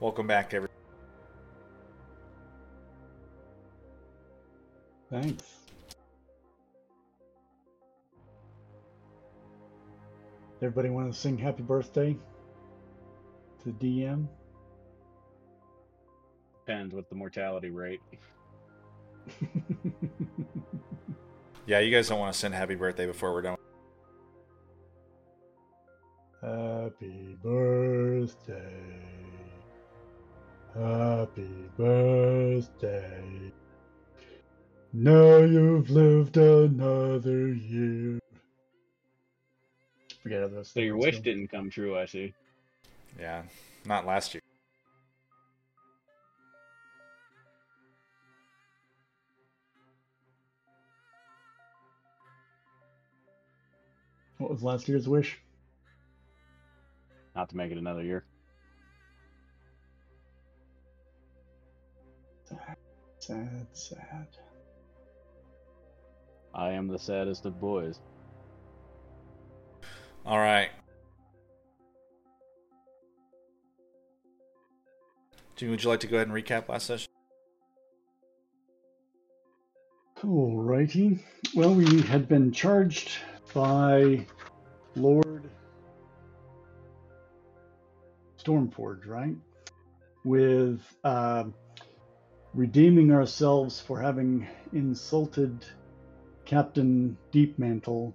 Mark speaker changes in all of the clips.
Speaker 1: Welcome back, everyone.
Speaker 2: Thanks. Everybody want to sing happy birthday to DM?
Speaker 3: Depends with the mortality rate.
Speaker 1: Yeah, you guys don't want to send happy birthday before we're done.
Speaker 2: happy birthday. Happy birthday. Now you've lived another year. Forget how those
Speaker 3: So your wish
Speaker 2: go.
Speaker 3: didn't come true, I see.
Speaker 1: Yeah, not last year.
Speaker 2: What was last year's wish?
Speaker 3: Not to make it another year.
Speaker 2: Sad, sad.
Speaker 3: I am the saddest of boys.
Speaker 1: All right. Jimmy, would you like to go ahead and recap last session?
Speaker 2: Alrighty. Well, we had been charged by Lord Stormforge, right? With uh, redeeming ourselves for having insulted Captain Deepmantle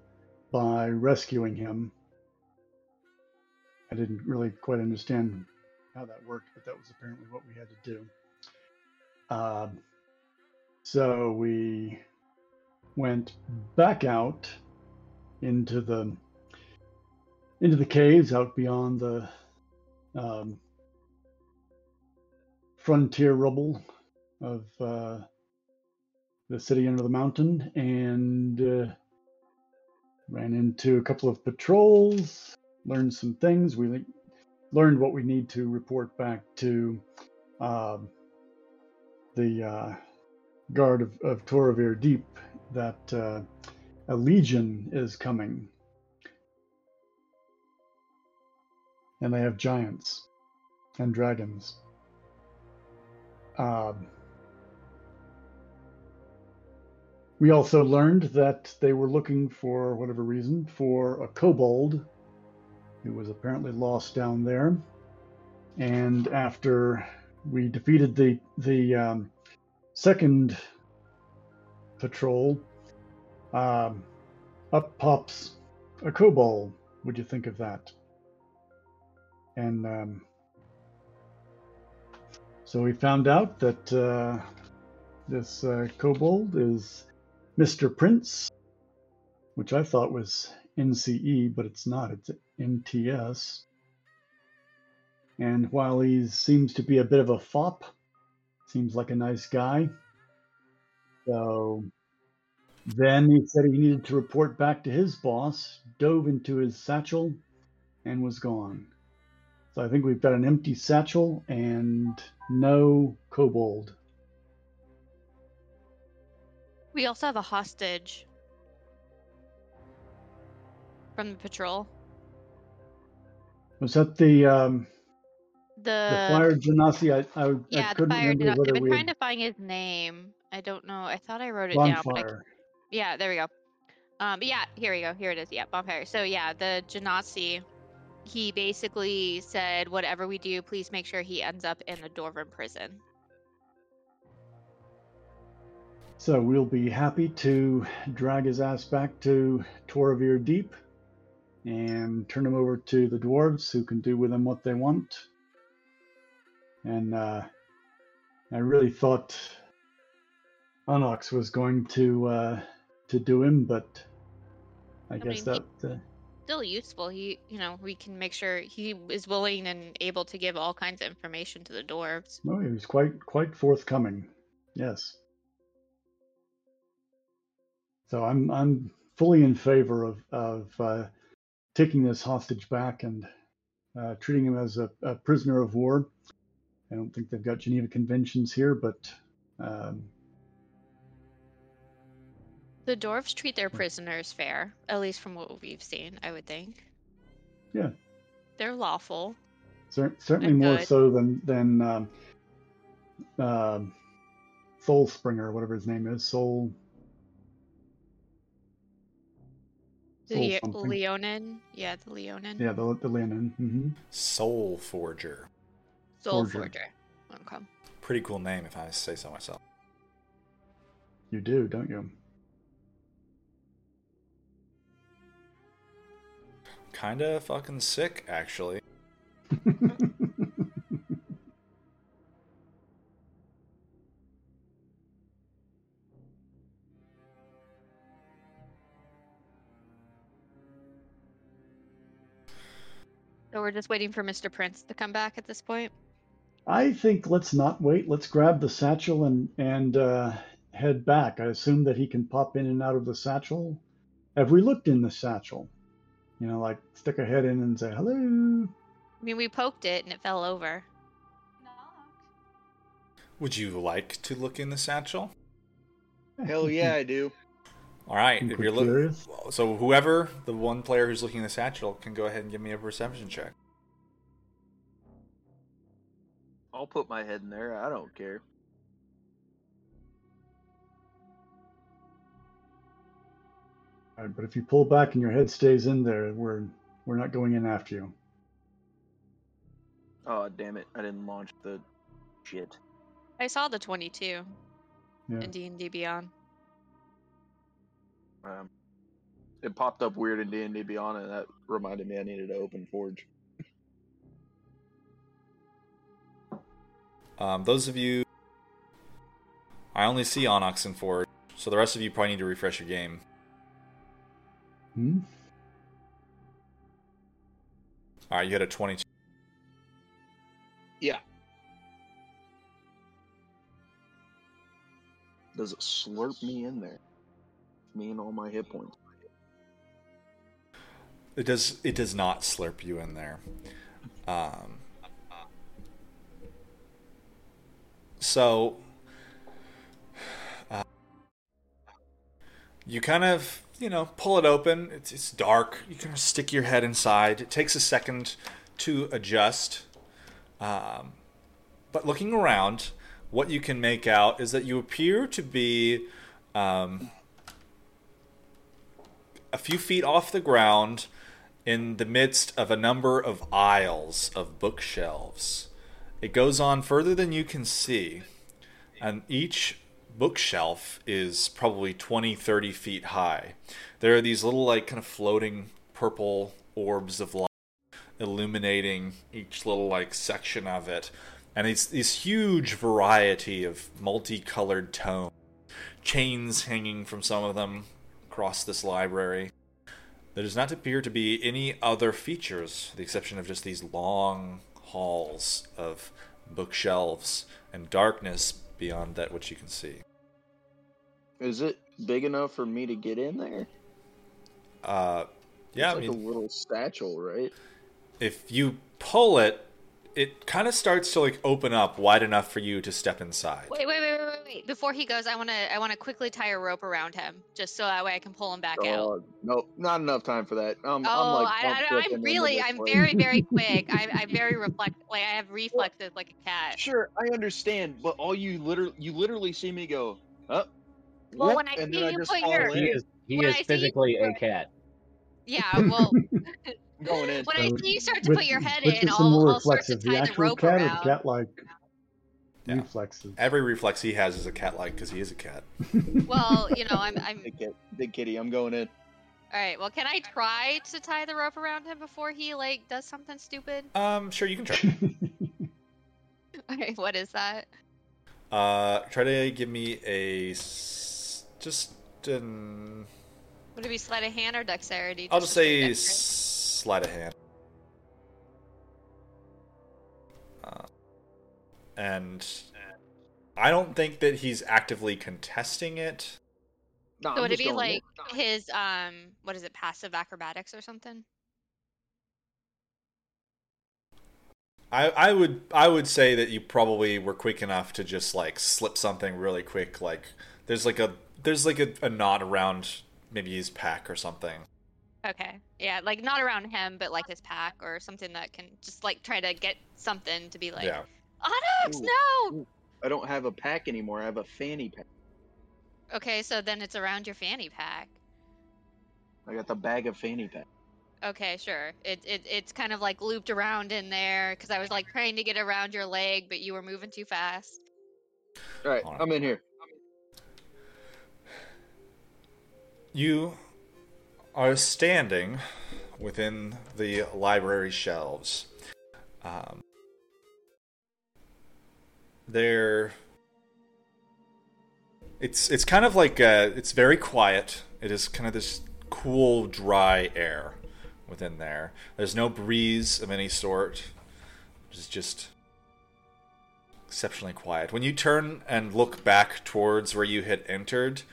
Speaker 2: by rescuing him. I didn't really quite understand how that worked, but that was apparently what we had to do. Um, so we went back out into the into the caves out beyond the um, frontier rubble of uh, the city under the mountain and uh, ran into a couple of patrols learned some things we le- learned what we need to report back to um the uh, guard of, of Toravir Deep that uh, a legion is coming. And they have giants and dragons. Um, we also learned that they were looking for whatever reason for a kobold who was apparently lost down there. And after we defeated the the um, second patrol, um, up pops a kobold. Would you think of that? And um, so we found out that uh, this uh, kobold is Mr. Prince, which I thought was NCE, but it's not. It's MTS. And while he seems to be a bit of a fop, seems like a nice guy. So then he said he needed to report back to his boss, dove into his satchel, and was gone. So I think we've got an empty satchel and no kobold.
Speaker 4: We also have a hostage from the patrol.
Speaker 2: Was that the um,
Speaker 4: The,
Speaker 2: the fire genasi? I, I,
Speaker 4: yeah,
Speaker 2: I
Speaker 4: the
Speaker 2: couldn't
Speaker 4: fire.
Speaker 2: remember
Speaker 4: I've
Speaker 2: whether
Speaker 4: been trying
Speaker 2: had
Speaker 4: to find his name. I don't know. I thought I wrote it down. But I,
Speaker 2: bonfire.
Speaker 4: yeah, there we go. Um, yeah, here we go. Here it is. Yeah, bonfire. So yeah, the Genasi. He basically said, "Whatever we do, please make sure he ends up in the dwarven prison."
Speaker 2: So we'll be happy to drag his ass back to Toravir Deep and turn him over to the dwarves who can do with him what they want. And uh, I really thought Onyx was going to uh, to do him, but I, guess
Speaker 4: mean,
Speaker 2: that uh,
Speaker 4: Still useful. He, you know, we can make sure he is willing and able to give all kinds of information to the dwarves.
Speaker 2: no, he was quite quite forthcoming. Yes. So I'm I'm fully in favor of of uh, taking this hostage back and uh, treating him as a, a prisoner of war. I don't think they've got Geneva conventions here, but um,
Speaker 4: The dwarves treat their prisoners fair, at least from what we've seen. I would think.
Speaker 2: Yeah.
Speaker 4: They're lawful.
Speaker 2: Cer- certainly more
Speaker 4: good.
Speaker 2: so than than um, um Soul Springer, whatever his name is. Soul.
Speaker 4: The. Leonin. Yeah, the Leonin.
Speaker 2: Yeah, the the Leonin. hmm
Speaker 1: Soul Forger.
Speaker 4: Soul
Speaker 2: Forger.
Speaker 4: Forger. Okay.
Speaker 1: Pretty cool name, if I say so myself.
Speaker 2: You do, don't you?
Speaker 1: Kinda fucking sick, actually.
Speaker 4: So we're just waiting for Mr. Prince to come back at this point.
Speaker 2: I think let's not wait. Let's grab the satchel and and uh, head back. I assume that he can pop in and out of the satchel. Have we looked in the satchel? You know, like stick a head in and say hello.
Speaker 4: I mean, we poked it and it fell over.
Speaker 1: Would you like to look in the satchel?
Speaker 5: Hell yeah, I do.
Speaker 1: All right, if you're looking, so whoever the one player who's looking in the satchel can go ahead and give me a perception check.
Speaker 5: I'll put my head in there. I don't care.
Speaker 2: All right, but if you pull back and your head stays in there, we're we're not going in after you.
Speaker 5: Oh damn it! I didn't launch the shit.
Speaker 4: I saw the 22
Speaker 2: Yeah.
Speaker 4: in D&D Beyond.
Speaker 5: Um, it popped up weird in D and D Beyond, and that reminded me I needed to open Forge.
Speaker 1: Um, those of you, I only see Onyx and Forge, so the rest of you probably need to refresh your game.
Speaker 2: Hmm?
Speaker 1: All right, you had a 22.
Speaker 5: Yeah. Does it slurp me in there? Me and all my hit points.
Speaker 1: It does. It does not slurp you in there. Um, so, uh, you kind of, you know, pull it open. It's, it's dark. You kind of stick your head inside. It takes a second to adjust. Um, but looking around, what you can make out is that you appear to be um, a few feet off the ground in the midst of a number of aisles of bookshelves. It goes on further than you can see, and each bookshelf is probably 20, 30 feet high. There are these little, like, kind of floating purple orbs of light illuminating each little, like, section of it. And it's this huge variety of multicolored tones, chains hanging from some of them across this library. There does not appear to be any other features, the exception of just these long halls of bookshelves and darkness beyond that which you can see.
Speaker 5: Is it big enough for me to get in there?
Speaker 1: Uh, yeah,
Speaker 5: it's
Speaker 1: I
Speaker 5: like
Speaker 1: mean,
Speaker 5: a little satchel, right?
Speaker 1: if you pull it, it kind of starts to like open up wide enough for you to step inside.
Speaker 4: Wait, wait, wait, wait, wait, wait. Before he goes, I want to I want to quickly tie a rope around him just so that way I can pull him back out.
Speaker 5: Oh, no, not enough time for that. Um,
Speaker 4: Oh,
Speaker 5: I'm like,
Speaker 4: I, I, I'm really, I'm
Speaker 5: place.
Speaker 4: very, very quick. I'm, I'm very reflect, like I have reflexes like a cat.
Speaker 5: Sure, I understand, but all you literally, you literally see me go, up.
Speaker 4: Well, when I see
Speaker 5: then I
Speaker 4: you put your-
Speaker 3: He is he
Speaker 4: When
Speaker 3: is
Speaker 4: I see you
Speaker 3: physically a cat.
Speaker 4: Yeah, well,
Speaker 5: I'm going in.
Speaker 4: when I see you start to
Speaker 2: which-
Speaker 4: put your head
Speaker 2: which
Speaker 4: in,
Speaker 2: some
Speaker 4: I'll,
Speaker 2: more
Speaker 4: I'll start to
Speaker 2: reflexive, the
Speaker 4: the
Speaker 2: actual
Speaker 4: rope
Speaker 2: cat or
Speaker 4: around.
Speaker 2: the cat-like
Speaker 1: Yeah.
Speaker 2: reflexes?
Speaker 1: Every reflex he has is a cat like because he is a cat.
Speaker 4: Well, you know, I'm, I'm.
Speaker 5: Big, kid, big kitty, I'm going in.
Speaker 4: All right. Well, can I try to tie the rope around him before he like does something stupid?
Speaker 1: Um, sure, you can try.
Speaker 4: Okay, what is that?
Speaker 1: Uh, try to give me a s- just an.
Speaker 4: Would it be sleight of hand or dexterity?
Speaker 1: I'll just say
Speaker 4: get
Speaker 1: s- sleight of hand. Uh, and I don't think that he's actively contesting it.
Speaker 5: No,
Speaker 4: So
Speaker 5: I'm
Speaker 4: would it be
Speaker 5: going in.
Speaker 4: like his um, what is it, passive acrobatics or something?
Speaker 1: I, I would I would say that you probably were quick enough to just like slip something really quick. Like there's like a there's like a, a knot around maybe his pack or something.
Speaker 4: Okay. Yeah, like not around him, but like his pack or something that can just like try to get something to be like,
Speaker 1: yeah.
Speaker 4: Onyx,
Speaker 5: Ooh.
Speaker 4: no!
Speaker 5: I don't have a pack anymore. I have a fanny pack.
Speaker 4: Okay, so then it's around your fanny pack.
Speaker 5: I got the bag of fanny pack.
Speaker 4: Okay, sure. It, it it's kind of like looped around in there because I was like trying to get around your leg, but you were moving too fast.
Speaker 5: All right,
Speaker 1: Alright.
Speaker 5: I'm in here.
Speaker 1: You are standing within the library shelves. Um, there, it's it's kind of like uh, it's very quiet. It is kind of this cool, dry air within there. There's no breeze of any sort. It's just exceptionally quiet. When you turn and look back towards where you had entered,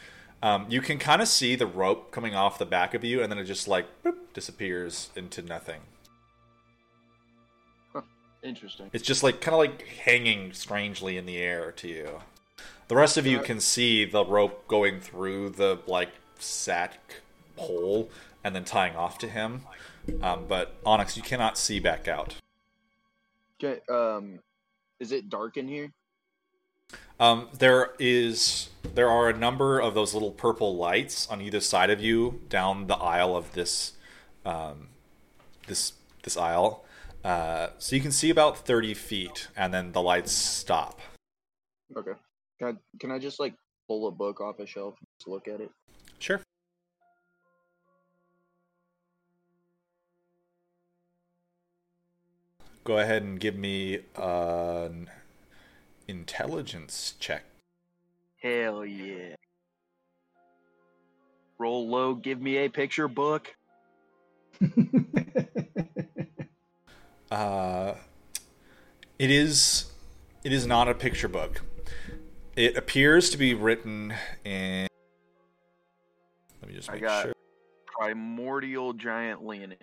Speaker 1: um, you can kind of see the rope coming off the back of you, and then it just like boop, disappears into nothing.
Speaker 5: Interesting.
Speaker 1: It's just like kind of like hanging strangely in the air to you. The rest of you can see the rope going through the like sack hole and then tying off to him. Um, but Onyx, you cannot see back out.
Speaker 5: Okay, um, is it dark in here?
Speaker 1: Um, there is there are a number of those little purple lights on either side of you down the aisle of this um, this this aisle. Uh, so you can see about thirty feet, and then the lights stop.
Speaker 5: Okay. Can I, can I just like pull a book off a shelf and just look at it?
Speaker 1: Sure. Go ahead and give me an intelligence check.
Speaker 5: Hell yeah. Roll low, give me a picture book.
Speaker 1: Uh, it is it is not a picture book. It appears to be written in. Let me just
Speaker 5: I
Speaker 1: make
Speaker 5: got-
Speaker 1: sure.
Speaker 5: Primordial giant Leonin.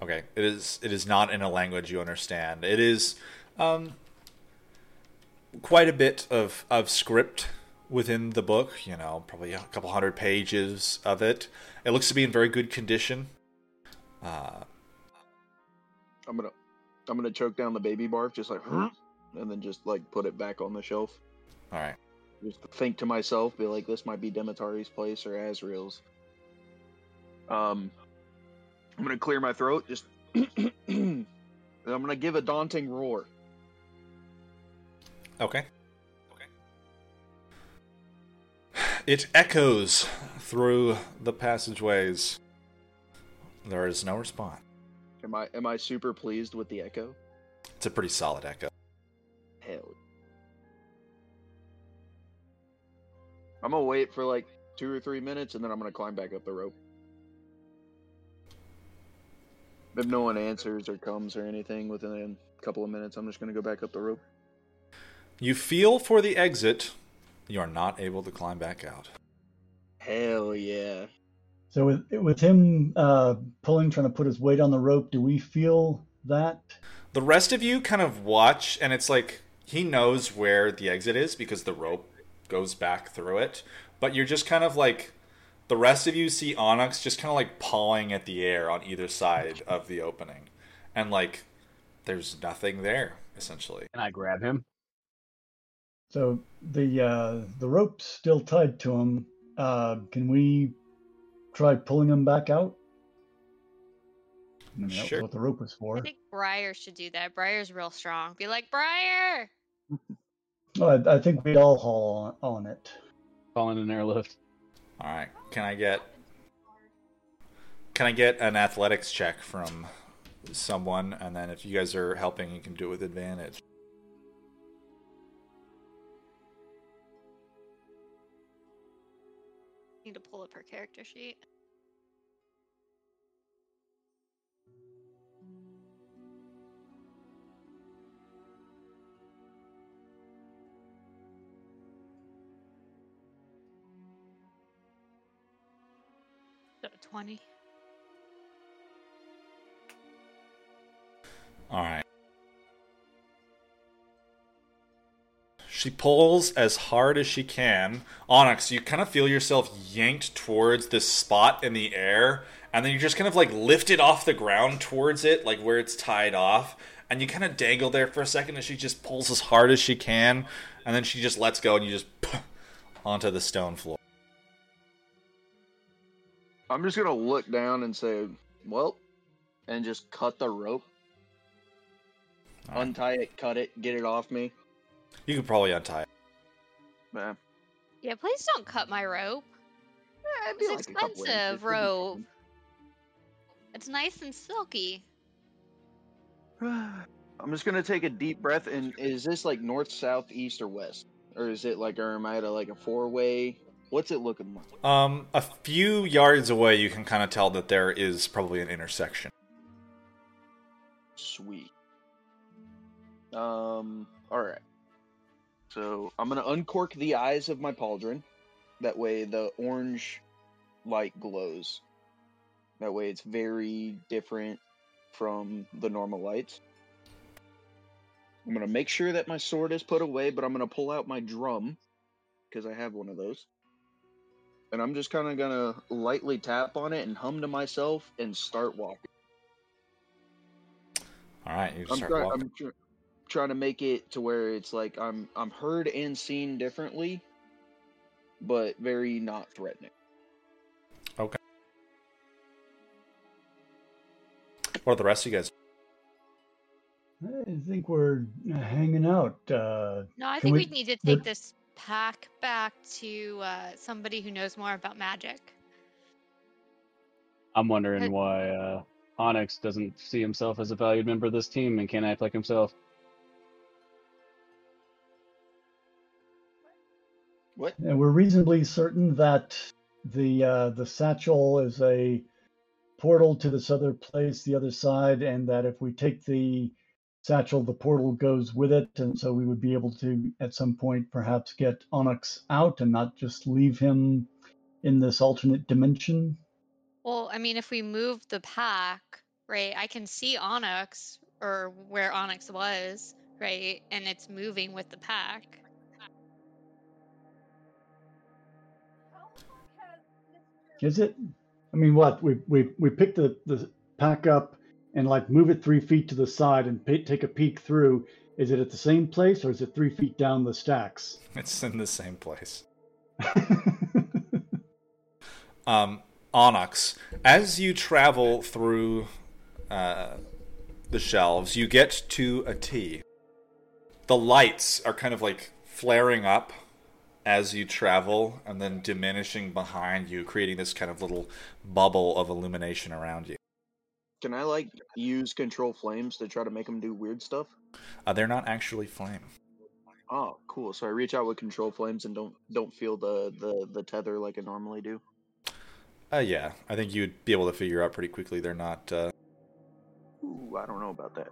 Speaker 1: Okay, it is it is not in a language you understand. It is um, quite a bit of of script within the book. You know, probably a couple hundred pages of it. It looks to be in very good condition. Uh,
Speaker 5: I'm gonna I'm gonna choke down the baby barf just like and then just like put it back on the shelf.
Speaker 1: all right.
Speaker 5: Just think to myself, be like, this might be Demetari's place or Azrael's. Um, I'm gonna clear my throat. Just, I'm gonna give a daunting roar.
Speaker 1: Okay. Okay. It echoes through the passageways. There is no response.
Speaker 5: Am I am I super pleased with the echo?
Speaker 1: It's a pretty solid echo.
Speaker 5: Hell. I'm gonna wait for like two or three minutes, and then I'm gonna climb back up the rope. If no one answers or comes or anything within a couple of minutes, I'm just gonna go back up the rope.
Speaker 1: You feel for the exit. You are not able to climb back out.
Speaker 5: Hell yeah.
Speaker 2: so with with him uh, pulling, trying to put his weight on the rope, do we feel that?
Speaker 1: The rest of you kind of watch, and it's like he knows where the exit is because the rope goes back through it. But you're just kind of like the rest of you see Onyx just kind of like pawing at the air on either side of the opening, and like there's nothing there essentially.
Speaker 3: Can I grab him?
Speaker 2: So the uh, the rope's still tied to him. Uh, can we try pulling him back out? I mean, that's
Speaker 1: Sure.
Speaker 2: what the rope was for.
Speaker 4: I think Briar should do that. Briar's real strong. Be like, Briar!
Speaker 2: Well, I, I think we'd all haul on, on it.
Speaker 3: Calling an airlift.
Speaker 1: All right, can I get can I get an athletics check from someone, and then if you guys are helping, you can do it with advantage.
Speaker 4: Pull up her character sheet. So 20.
Speaker 1: All right. She pulls as hard as she can. Onyx, you kind of feel yourself yanked towards this spot in the air, and then you just kind of like lift it off the ground towards it, like where it's tied off, and you kind of dangle there for a second as she just pulls as hard as she can, and then she just lets go, and you just onto the stone floor.
Speaker 5: I'm just gonna look down and say, "Well," and just cut the rope,
Speaker 1: right.
Speaker 5: untie it, cut it, get it off me.
Speaker 1: You could probably untie it.
Speaker 5: Man,
Speaker 4: Yeah, please don't cut my rope.
Speaker 5: it'd
Speaker 4: It's
Speaker 5: like a couple inches,
Speaker 4: expensive
Speaker 5: it'd
Speaker 4: rope. It's nice and silky.
Speaker 5: I'm just gonna take a deep breath. And is this like north, south, east, or west, or is it like, or am I at a, like a four way? What's it looking like?
Speaker 1: Um, a few yards away, you can kind of tell that there is probably an intersection.
Speaker 5: Sweet. Um. All right. So I'm gonna uncork the eyes of my pauldron. That way, the orange light glows. That way, it's very different from the normal lights. I'm gonna make sure that my sword is put away, but I'm gonna pull out my drum because I have one of those. And I'm just kind of gonna lightly tap on it and hum to myself and start walking.
Speaker 1: All right, you
Speaker 5: I'm,
Speaker 1: start walking.
Speaker 5: I'm trying to make it to where it's like I'm I'm heard and seen differently, but very not threatening. Okay.
Speaker 1: What are the rest of you guys?
Speaker 2: I think we're hanging out. Uh,
Speaker 4: No, I think
Speaker 2: we-
Speaker 4: we need to
Speaker 2: the-
Speaker 4: take this pack back to uh, somebody who knows more about magic.
Speaker 3: I'm wondering why uh, Onyx doesn't see himself as a valued member of this team and can't act like himself.
Speaker 5: What?
Speaker 2: and we're reasonably certain that the uh, the satchel is a portal to this other place, the other side, and that if we take the satchel, the portal goes with it, and so we would be able to, at some point, perhaps get Onyx out and not just leave him in this alternate dimension.
Speaker 4: Well, I mean, if we move the pack, right, I can see Onyx or where Onyx was, right, and it's moving with the pack.
Speaker 2: Is it? I mean, what we we we pick the the pack up and like move it three feet to the side and pa take a peek through. Is it at the same place or is it three feet down the stacks?
Speaker 1: It's in the same place. Um, Onyx, as you travel through uh, the shelves, you get to a T. The lights are kind of like flaring up as you travel and then diminishing behind you, creating this kind of little bubble of illumination around you.
Speaker 5: Can I like use control flames to try to make them do weird stuff?
Speaker 1: Uh, they're not actually flame.
Speaker 5: Oh, cool. So I reach out with control flames and don't don't feel the the the tether like I normally do.
Speaker 1: Uh, yeah, I think you'd be able to figure out pretty quickly they're not. Uh,
Speaker 5: Ooh, I don't know about that.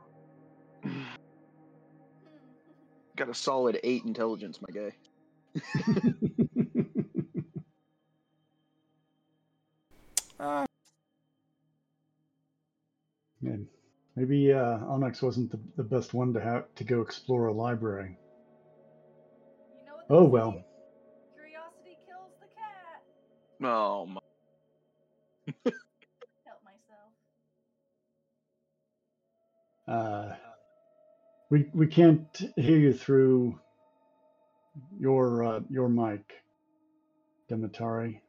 Speaker 5: Got a solid eight intelligence, my guy.
Speaker 1: uh,
Speaker 2: Yeah, Maybe uh, Onyx wasn't the, the best one to have to go explore a library.
Speaker 6: You know what
Speaker 2: Oh
Speaker 6: say?
Speaker 2: well.
Speaker 6: Curiosity kills the cat.
Speaker 5: Oh my.
Speaker 6: Help myself.
Speaker 2: Uh, we we can't hear you through your uh, your mic, Demetari.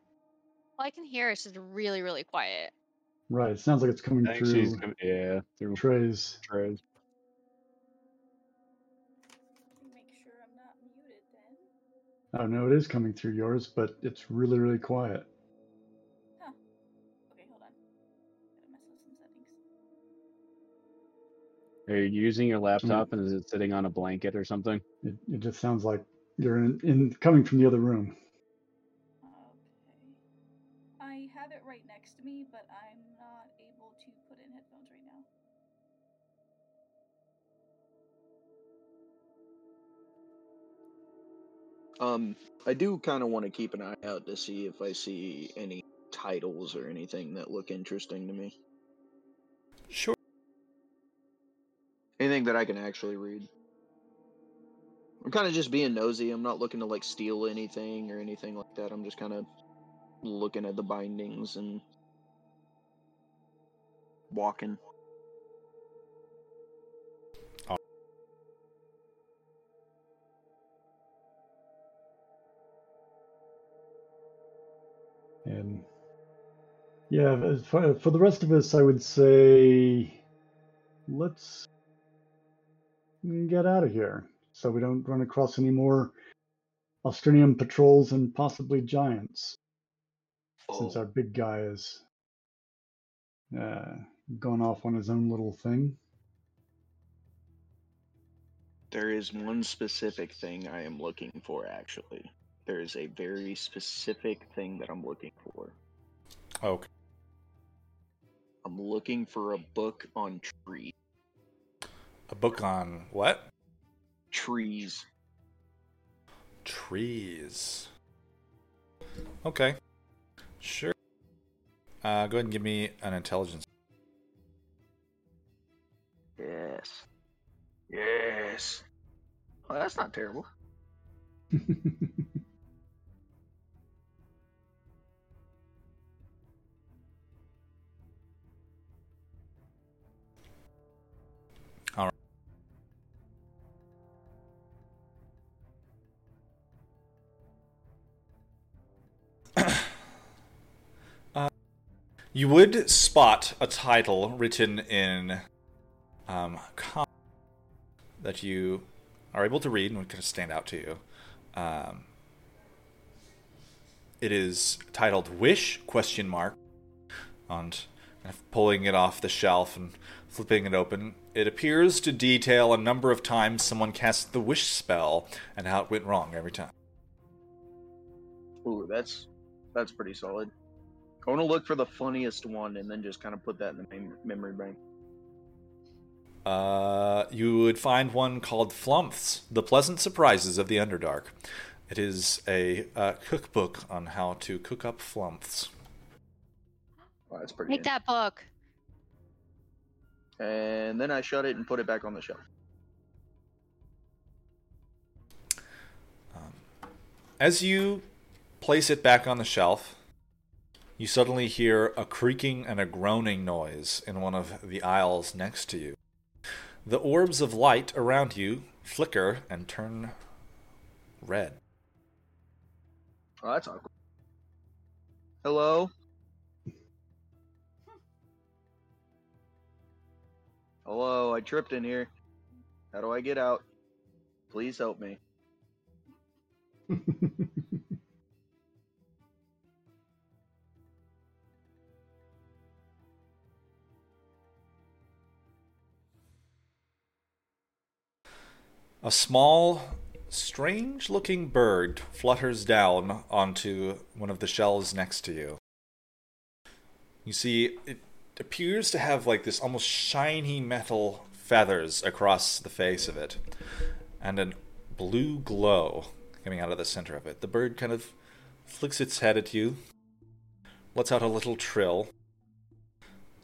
Speaker 4: All I can hear is just really, really quiet.
Speaker 2: Right. It sounds like it's coming
Speaker 3: I think she's
Speaker 2: through
Speaker 3: yeah through
Speaker 2: Trey's.
Speaker 3: Trez.
Speaker 6: Make sure I'm not muted then.
Speaker 2: Oh no, it is coming through yours, but it's really really quiet.
Speaker 6: Okay, hold on. Gotta mess with some settings.
Speaker 3: Are you using your laptop and is it sitting on a blanket or something?
Speaker 2: It it just sounds like you're in, in coming from the other room.
Speaker 6: Okay. I have it right next to me, but I'm not able to put in headphones right now.
Speaker 5: Um, I do kind of want to keep an eye out to see if I see any titles or anything that look interesting to me.
Speaker 1: sure.
Speaker 5: Anything that I can actually read. I'm kind of just being nosy. I'm not looking to like steal anything or anything like that. I'm just kind of looking at the bindings and walking.
Speaker 2: And yeah, uh, for, uh, for the rest of us, I would say let's get out of here so we don't run across any more Australian patrols and possibly giants. Since
Speaker 5: Oh,
Speaker 2: our big guy is uh, gone off on his own little thing.
Speaker 5: there is one specific thing I am looking for. Actually, there is a very specific thing that I'm looking for.
Speaker 1: Okay.
Speaker 5: I'm looking for a book on trees.
Speaker 1: A book on what?
Speaker 5: Trees.
Speaker 1: Trees. Okay. Sure. Uh, go ahead and give me an intelligence.
Speaker 5: Yes. Yes. Well, that's not terrible.
Speaker 1: You would spot a title written in um, com- that you are able to read and would kind of stand out to you. Um, it is titled "Wish?" question mark. And kind of pulling it off the shelf and flipping it open, it appears to detail a number of times someone cast the wish spell and how it went wrong every time.
Speaker 5: Ooh, that's that's pretty solid. I want to look for the funniest one and then just kind of put that in the mem- memory bank.
Speaker 1: Uh, you would find one called Flumphs, The Pleasant Surprises of the Underdark. It is a uh, cookbook on how to cook up flumphs.
Speaker 5: Wow, that's pretty.
Speaker 4: Take that book.
Speaker 5: And then I shut it and put it back on the shelf.
Speaker 1: As you place it back on the shelf, you suddenly hear a creaking and a groaning noise in one of the aisles next to you. The orbs of light around you flicker and turn red.
Speaker 5: Oh, that's awkward. Hello. Hello, I tripped in here. How do I get out? Please help me.
Speaker 1: A small, strange looking bird flutters down onto one of the shelves next to you. You see, it appears to have like this almost shiny metal feathers across the face of it, and a blue glow coming out of the center of it. The bird kind of flicks its head at you, lets out a little trill,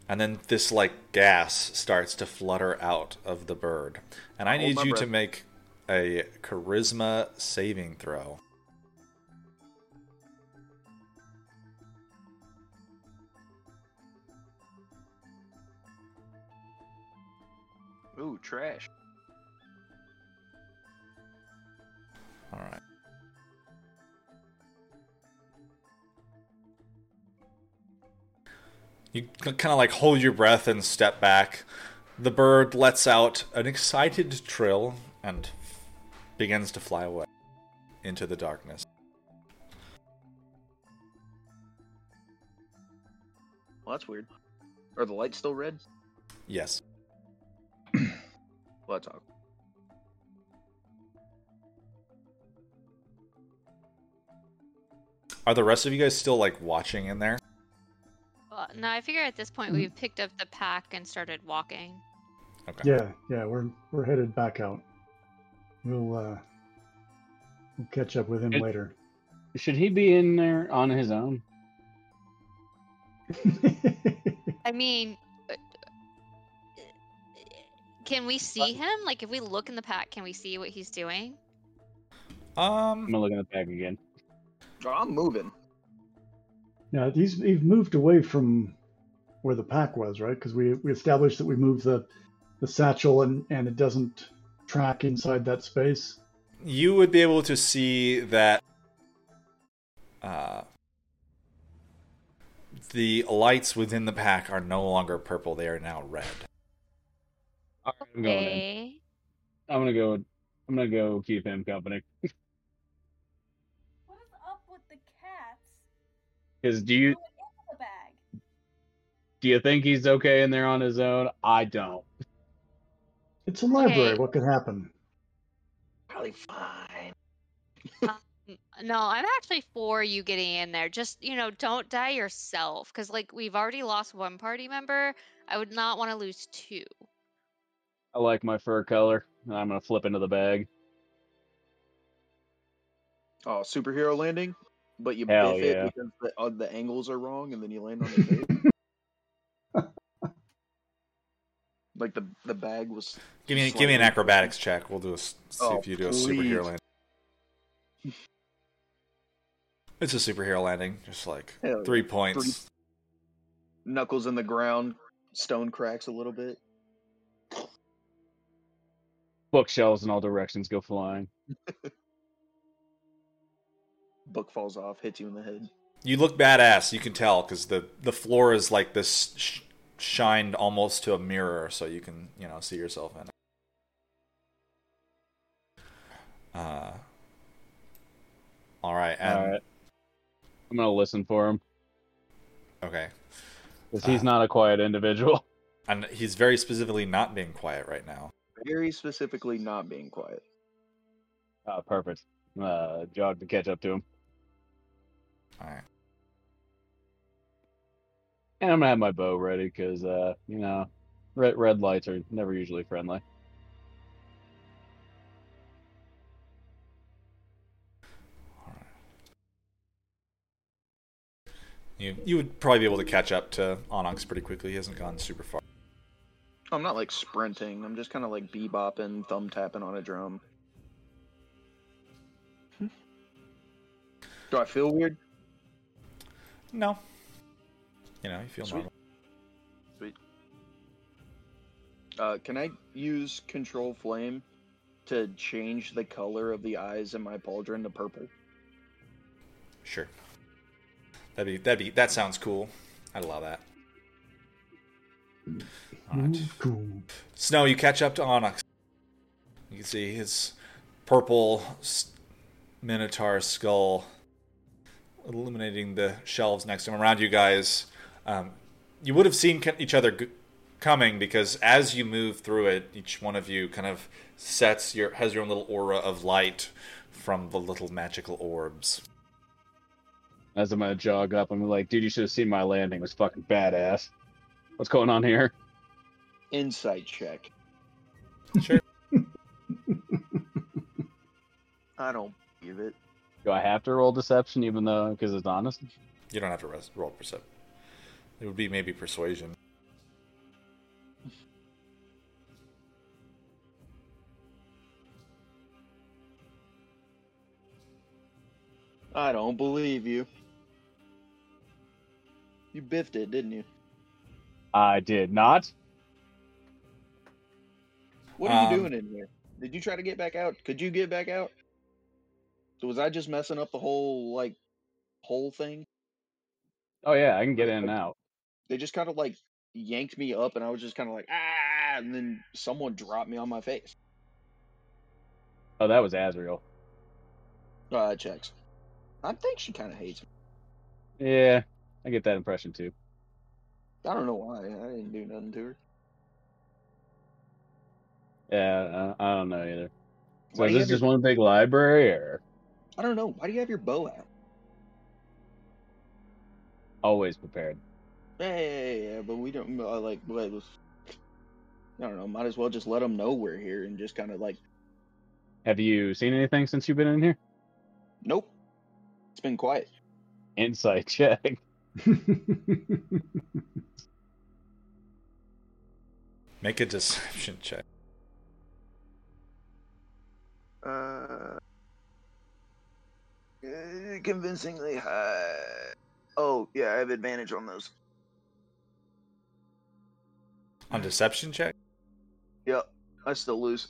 Speaker 1: and then this like gas starts to flutter out of the bird. And I
Speaker 5: Hold
Speaker 1: need
Speaker 5: my
Speaker 1: you to make a charisma saving throw.
Speaker 5: Ooh, trash.
Speaker 1: All right. You kind of like hold your breath and step back. The bird lets out an excited trill and begins to fly away into the darkness.
Speaker 5: Well, that's weird. Are the lights still red?
Speaker 1: Yes.
Speaker 5: Well, that's awkward.
Speaker 1: Are the rest of you guys still like watching in there?
Speaker 4: Well, no, I figure at this point we've picked up the pack and started walking.
Speaker 1: Okay.
Speaker 2: yeah, yeah, we're we're headed back out. We'll uh we'll catch up with him
Speaker 3: It-
Speaker 2: later.
Speaker 3: Should he be in there on his own?
Speaker 4: I mean, uh, can we see him? Like, if we look in the pack, can we see what he's doing?
Speaker 3: I'm
Speaker 1: Um,
Speaker 3: gonna look in the back again.
Speaker 5: Oh, I'm moving.
Speaker 2: Yeah, he's he's moved away from where the pack was, right? Because we we established that we moved the the satchel and and it doesn't track inside that space.
Speaker 1: you would be able to see that uh, the lights within the pack are no longer purple; they are now red.
Speaker 3: All right, I'm going in. I'm gonna go. I'm gonna go keep him company. Because do you
Speaker 6: Going into the bag.
Speaker 3: do you think he's okay in there on his own? I don't.
Speaker 2: It's a library.
Speaker 4: Okay.
Speaker 2: What could happen?
Speaker 5: Probably fine.
Speaker 4: Um, no, I'm actually for you getting in there. Just, you know, don't die yourself. Because, like, we've already lost one party member. I would not want to lose two.
Speaker 3: I like my fur color. I'm gonna flip into the bag.
Speaker 5: Oh, superhero landing, but you
Speaker 3: Hell
Speaker 5: biff
Speaker 3: yeah.
Speaker 5: it because the, uh, the angles are wrong, and then you land on the face. like the the bag was.
Speaker 1: Give me give me an acrobatics check. We'll do a s- see
Speaker 5: Oh,
Speaker 1: if you do a
Speaker 5: please.
Speaker 1: superhero landing. It's a superhero landing, just like
Speaker 5: Hell yeah.
Speaker 1: three points.
Speaker 5: Knuckles in the ground, stone cracks a little bit.
Speaker 3: Bookshelves in all directions go flying.
Speaker 5: Book falls off, hits you in the head.
Speaker 1: You look badass. You can tell because the the floor is like this sh- shined almost to a mirror, so you can you know see yourself in it. Uh, all right, and
Speaker 3: all right. I'm gonna listen for him
Speaker 1: okay,
Speaker 3: because he's
Speaker 1: Uh,
Speaker 3: not a quiet individual.
Speaker 1: and he's very specifically not being quiet right now.
Speaker 5: Very specifically, not being quiet.
Speaker 3: Ah, perfect. Uh, jog to catch up to him,
Speaker 1: All right,
Speaker 3: and I'm gonna have my bow ready because uh, you know, red red lights are never usually friendly.
Speaker 1: You you would probably be able to catch up to Onyx pretty quickly. He hasn't gone super far.
Speaker 5: I'm not like sprinting. I'm just kind of like bebopping, thumb tapping on a drum. Do I feel weird?
Speaker 1: No, you know you feel
Speaker 5: Sweet.
Speaker 1: normal.
Speaker 5: Sweet. Uh, can I use control flame to change the color of the eyes in my pauldron to purple?
Speaker 1: Sure. That'd be that'd be that sounds cool. I'd allow that. All right.
Speaker 2: Ooh, cool.
Speaker 1: Snow, you catch up to Onyx. You can see his purple minotaur skull illuminating the shelves next to him. Around you guys, um, you would have seen each other g- coming because as you move through it, each one of you kind of sets your has your own little aura of light from the little magical orbs.
Speaker 3: As I'm gonna jog up, I'm like, dude, you should have seen my landing. It was fucking badass. What's going on here?
Speaker 5: Insight check.
Speaker 1: Sure.
Speaker 5: I don't believe it.
Speaker 3: Do I have to roll deception even though because it's honest?
Speaker 1: You don't have to res- roll percept. It would be maybe persuasion.
Speaker 5: I don't believe you. You biffed it, didn't you?
Speaker 3: I did not.
Speaker 5: What are you
Speaker 1: Um,
Speaker 5: doing in here? Did you try to get back out? Could you get back out? So was I just messing up the whole like whole thing?
Speaker 3: Oh yeah, I can get in and out.
Speaker 5: They just kind of like yanked me up, and I was just kind of like ah, and then someone dropped me on my face.
Speaker 3: Oh, that was Azrael.
Speaker 5: Uh, checks. I think she kind of hates me.
Speaker 3: Yeah, I get that impression too.
Speaker 5: I don't know why. I didn't do nothing to her.
Speaker 3: Yeah, I, don't know either. So is this just one big library, or
Speaker 5: I don't know. Why do you have your bow out?
Speaker 3: always prepared?
Speaker 5: Yeah, yeah, yeah, yeah, but we don't uh, like. What I don't know. Might as well just let them know we're here and just kind of like,
Speaker 3: Have you seen anything since you've been in here?
Speaker 5: nope. It's been quiet.
Speaker 3: Insight check.
Speaker 1: Make a deception check.
Speaker 5: Uh, Uh, convincingly high. Oh yeah, I have advantage on those.
Speaker 1: On deception check?
Speaker 5: Yep, I still lose.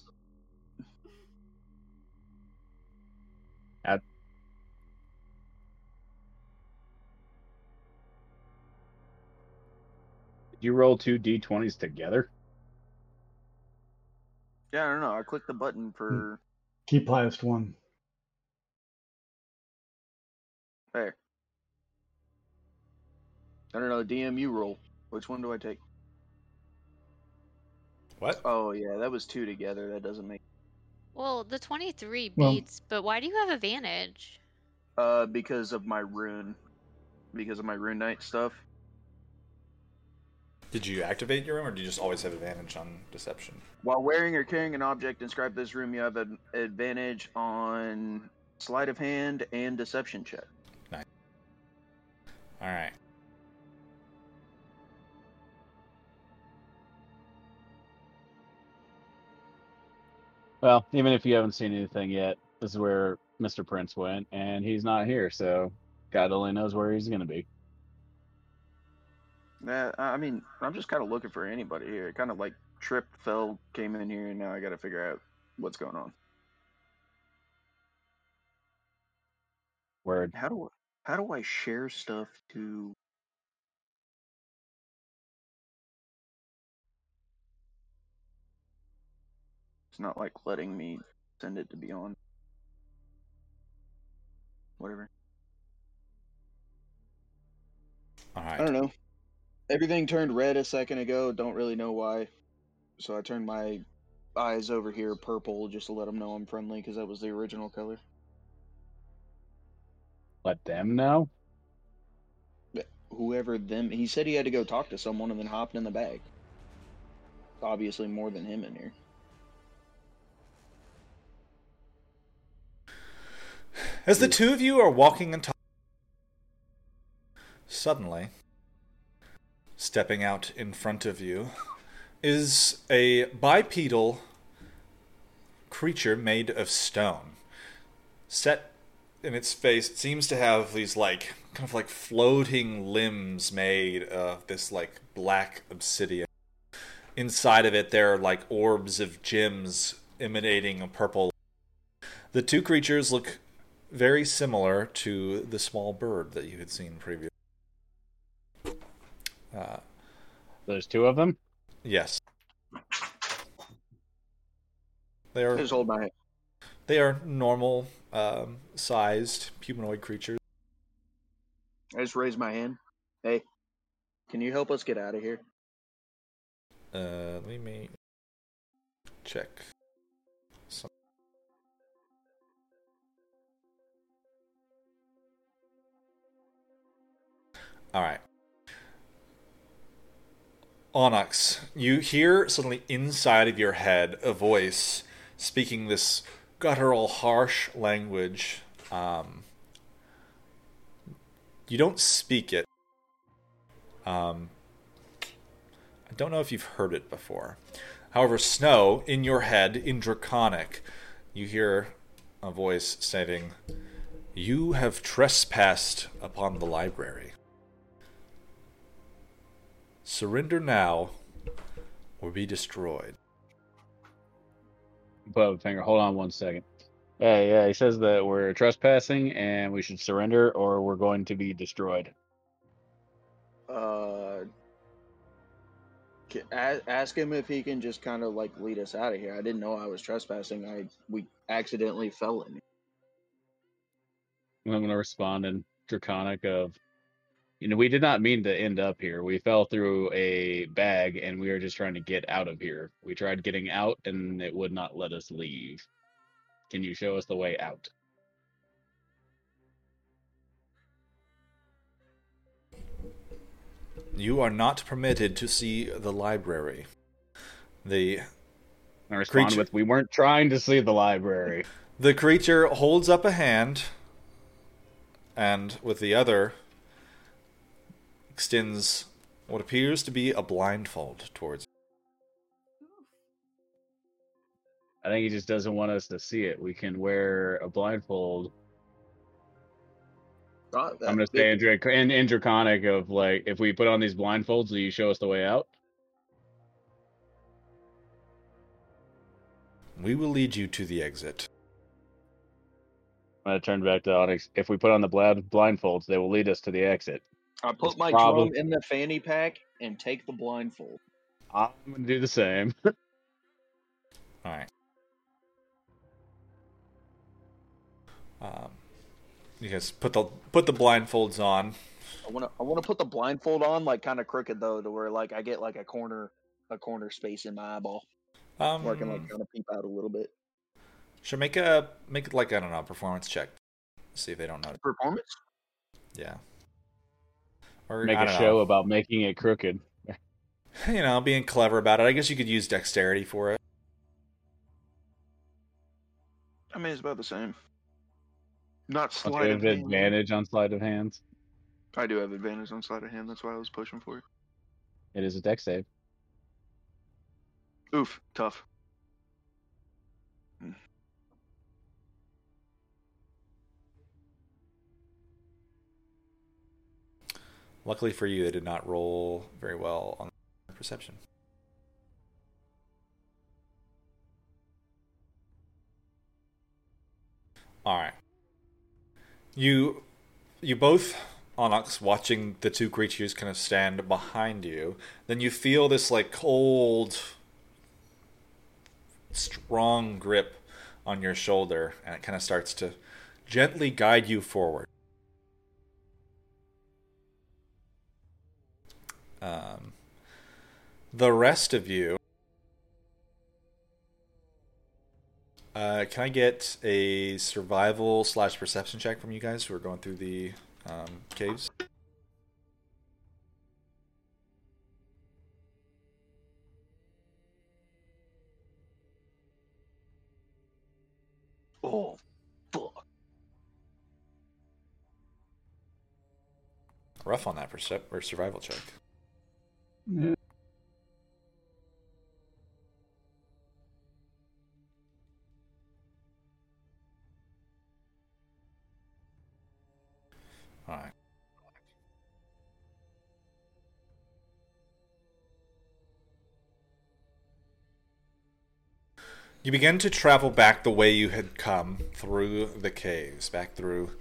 Speaker 3: Did you roll two d20s together?
Speaker 5: Yeah, I don't know. I clicked the button for
Speaker 2: Keep highest one.
Speaker 5: I don't know. DM, you roll. Which one do I take?
Speaker 1: What?
Speaker 5: Oh yeah, that was two together. That doesn't make.
Speaker 4: Well, the 23
Speaker 2: Well-
Speaker 4: beats, but why do you have advantage?
Speaker 5: Uh, because of my rune, because of my rune knight stuff.
Speaker 1: Did you activate your rune, or do you just always have advantage on deception?
Speaker 5: While wearing or carrying an object inscribed this rune, you have an advantage on sleight of hand and deception check. Nice.
Speaker 1: All right.
Speaker 3: Well, even if you haven't seen anything yet, this is where Mr. Prince went, and he's not here, so God only knows where he's gonna be.
Speaker 5: Yeah, I I mean, I'm just kind of looking for anybody here. Kind of like Trip fell, came in here, and now I got to figure out what's going on.
Speaker 3: Word.
Speaker 5: How do I, how do I share stuff to? It's not like letting me send it to be on. Whatever.
Speaker 1: All
Speaker 5: I don't know. Everything turned red a second ago. Don't really know why. So I turned my eyes over here purple just to let them know I'm friendly because that was the original color.
Speaker 3: Let them know.
Speaker 5: Whoever them, he said he had to go talk to someone and then hopped in the bag. Obviously, more than him in here.
Speaker 1: As the two of you are walking and talking, suddenly, stepping out in front of you, is a bipedal creature made of stone. Set in its face, it seems to have these like kind of like floating limbs made of this like black obsidian. Inside of it, there are like orbs of gems emanating a purple. The two creatures look very similar to the small bird that you had seen previously. Uh,
Speaker 3: There's two of them.
Speaker 1: yes, they are
Speaker 5: Just hold my hand.
Speaker 1: they are normal um, sized humanoid creatures.
Speaker 5: I just raised my hand. Hey, can you help us get out of here?
Speaker 1: Uh, let me check. All right. Onyx, you hear suddenly inside of your head a voice speaking this guttural, harsh language. Um, you don't speak it. Um, I don't know if you've heard it before. However, Snow, in your head, in Draconic, you hear a voice saying, You have trespassed upon the library. Surrender now, or be destroyed.
Speaker 3: Put up a finger. Hold on one second. Yeah, yeah. He says that we're trespassing and we should surrender, or we're going to be destroyed.
Speaker 5: Uh, ask him if he can just kind of like lead us out of here. I didn't know I was trespassing. I we accidentally fell in.
Speaker 3: I'm going to respond in draconic of, you know, we did not mean to end up here. We fell through a bag and we were just trying to get out of here. We tried getting out and it would not let us leave. Can you show us the way out?
Speaker 1: You are not permitted to see the library. The
Speaker 3: I respond
Speaker 1: Creature-
Speaker 3: with, we weren't trying to see the library.
Speaker 1: The creature holds up a hand and with the other extends what appears to be a blindfold towards
Speaker 3: I think he just doesn't want us to see it. We can wear a blindfold
Speaker 5: Dracon-
Speaker 3: I'm gonna say in, Drac- in, in Draconic of like, if we put on these blindfolds, will you show us the way out?
Speaker 1: We will lead you to the exit.
Speaker 3: I'm gonna turn back to Onyx. If we put on the blindfolds, they will lead us to the exit.
Speaker 5: I put
Speaker 3: It's
Speaker 5: my
Speaker 3: probably-
Speaker 5: drum in the fanny pack and take the blindfold.
Speaker 3: I'm gonna do the same.
Speaker 1: All right. Um, you guys put the put the blindfolds on.
Speaker 5: I want to I want to put the blindfold on like kind of crooked though, to where like I get like a corner a corner space in my eyeball,
Speaker 1: Um,
Speaker 5: where I can like kind of peep out a little bit.
Speaker 1: should make a make it like I don't know performance check. See if they don't notice.
Speaker 5: Performance.
Speaker 1: Yeah. Or
Speaker 3: Make
Speaker 1: I
Speaker 3: a
Speaker 1: don't
Speaker 3: show
Speaker 1: know.
Speaker 3: about making it crooked.
Speaker 1: you know, being clever about it. I guess you could use dexterity for it.
Speaker 5: I mean, it's about the same. Not
Speaker 3: Don't
Speaker 5: sleight
Speaker 3: you
Speaker 5: of hand.
Speaker 3: advantage on sleight of hands.
Speaker 5: I do have advantage on sleight of hand. That's why I was pushing for it.
Speaker 3: It is a deck save.
Speaker 5: Oof, tough.
Speaker 1: Luckily for you, they did not roll very well on perception. All right. You you both Onyx watching the two creatures kind of stand behind you. Then you feel this like cold strong grip on your shoulder and it kind of starts to gently guide you forward. Um, the rest of you, uh, can I get a survival slash perception check from you guys who are going through the um, caves?
Speaker 5: Oh, fuck.
Speaker 1: Rough on that percep- or survival check. All right. You begin to travel back the way you had come through the caves, back through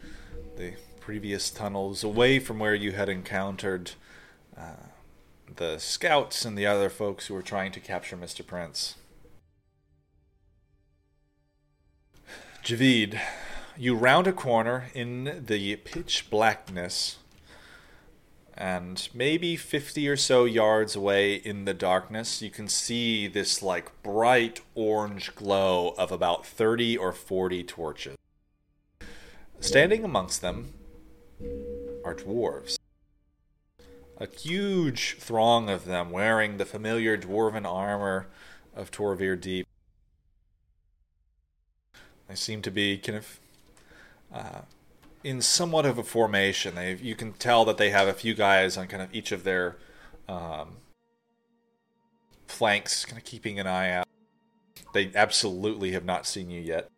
Speaker 1: the previous tunnels, away from where you had encountered uh, the scouts and the other folks who were trying to capture Mr. Prince. Javid, you round a corner in the pitch blackness, and maybe 50 or so yards away in the darkness, you can see this like bright orange glow of about 30 or 40 torches. Standing amongst them are dwarves. A huge throng of them wearing the familiar dwarven armor of Torvir Deep. They seem to be kind of uh, in somewhat of a formation. They you can tell that they have a few guys on kind of each of their um, flanks, kind of keeping an eye out. They absolutely have not seen you yet.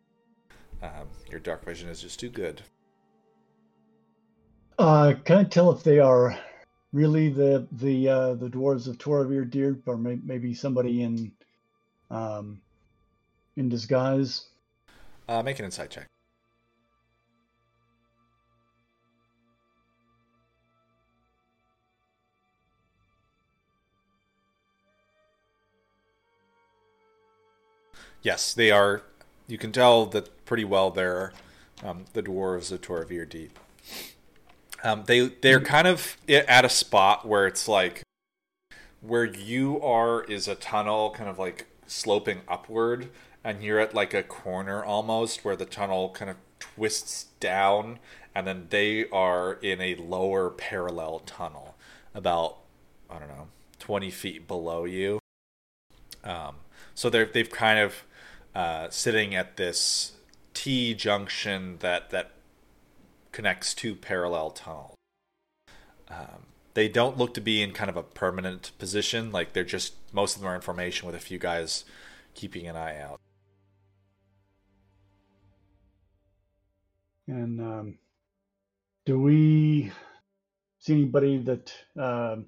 Speaker 1: Um, your dark vision is just too good.
Speaker 2: Uh, can I tell if they are really the the uh, the dwarves of Toravir Deep, or may, maybe somebody in um, in disguise?
Speaker 1: Uh, make an insight check. Yes, they are. You can tell that pretty well. They're um, the dwarves of Toravir Deep. Um, they they're kind of at a spot where it's like where you are is a tunnel, kind of like sloping upward, and you're at like a corner almost where the tunnel kind of twists down, and then they are in a lower parallel tunnel, about I don't know, twenty feet below you. Um, so they're they've kind of uh, sitting at this T junction that that connects two parallel tunnels. Um, they don't look to be in kind of a permanent position. Like they're just most of them are in formation with a few guys keeping an eye out.
Speaker 2: And um, do we see anybody that um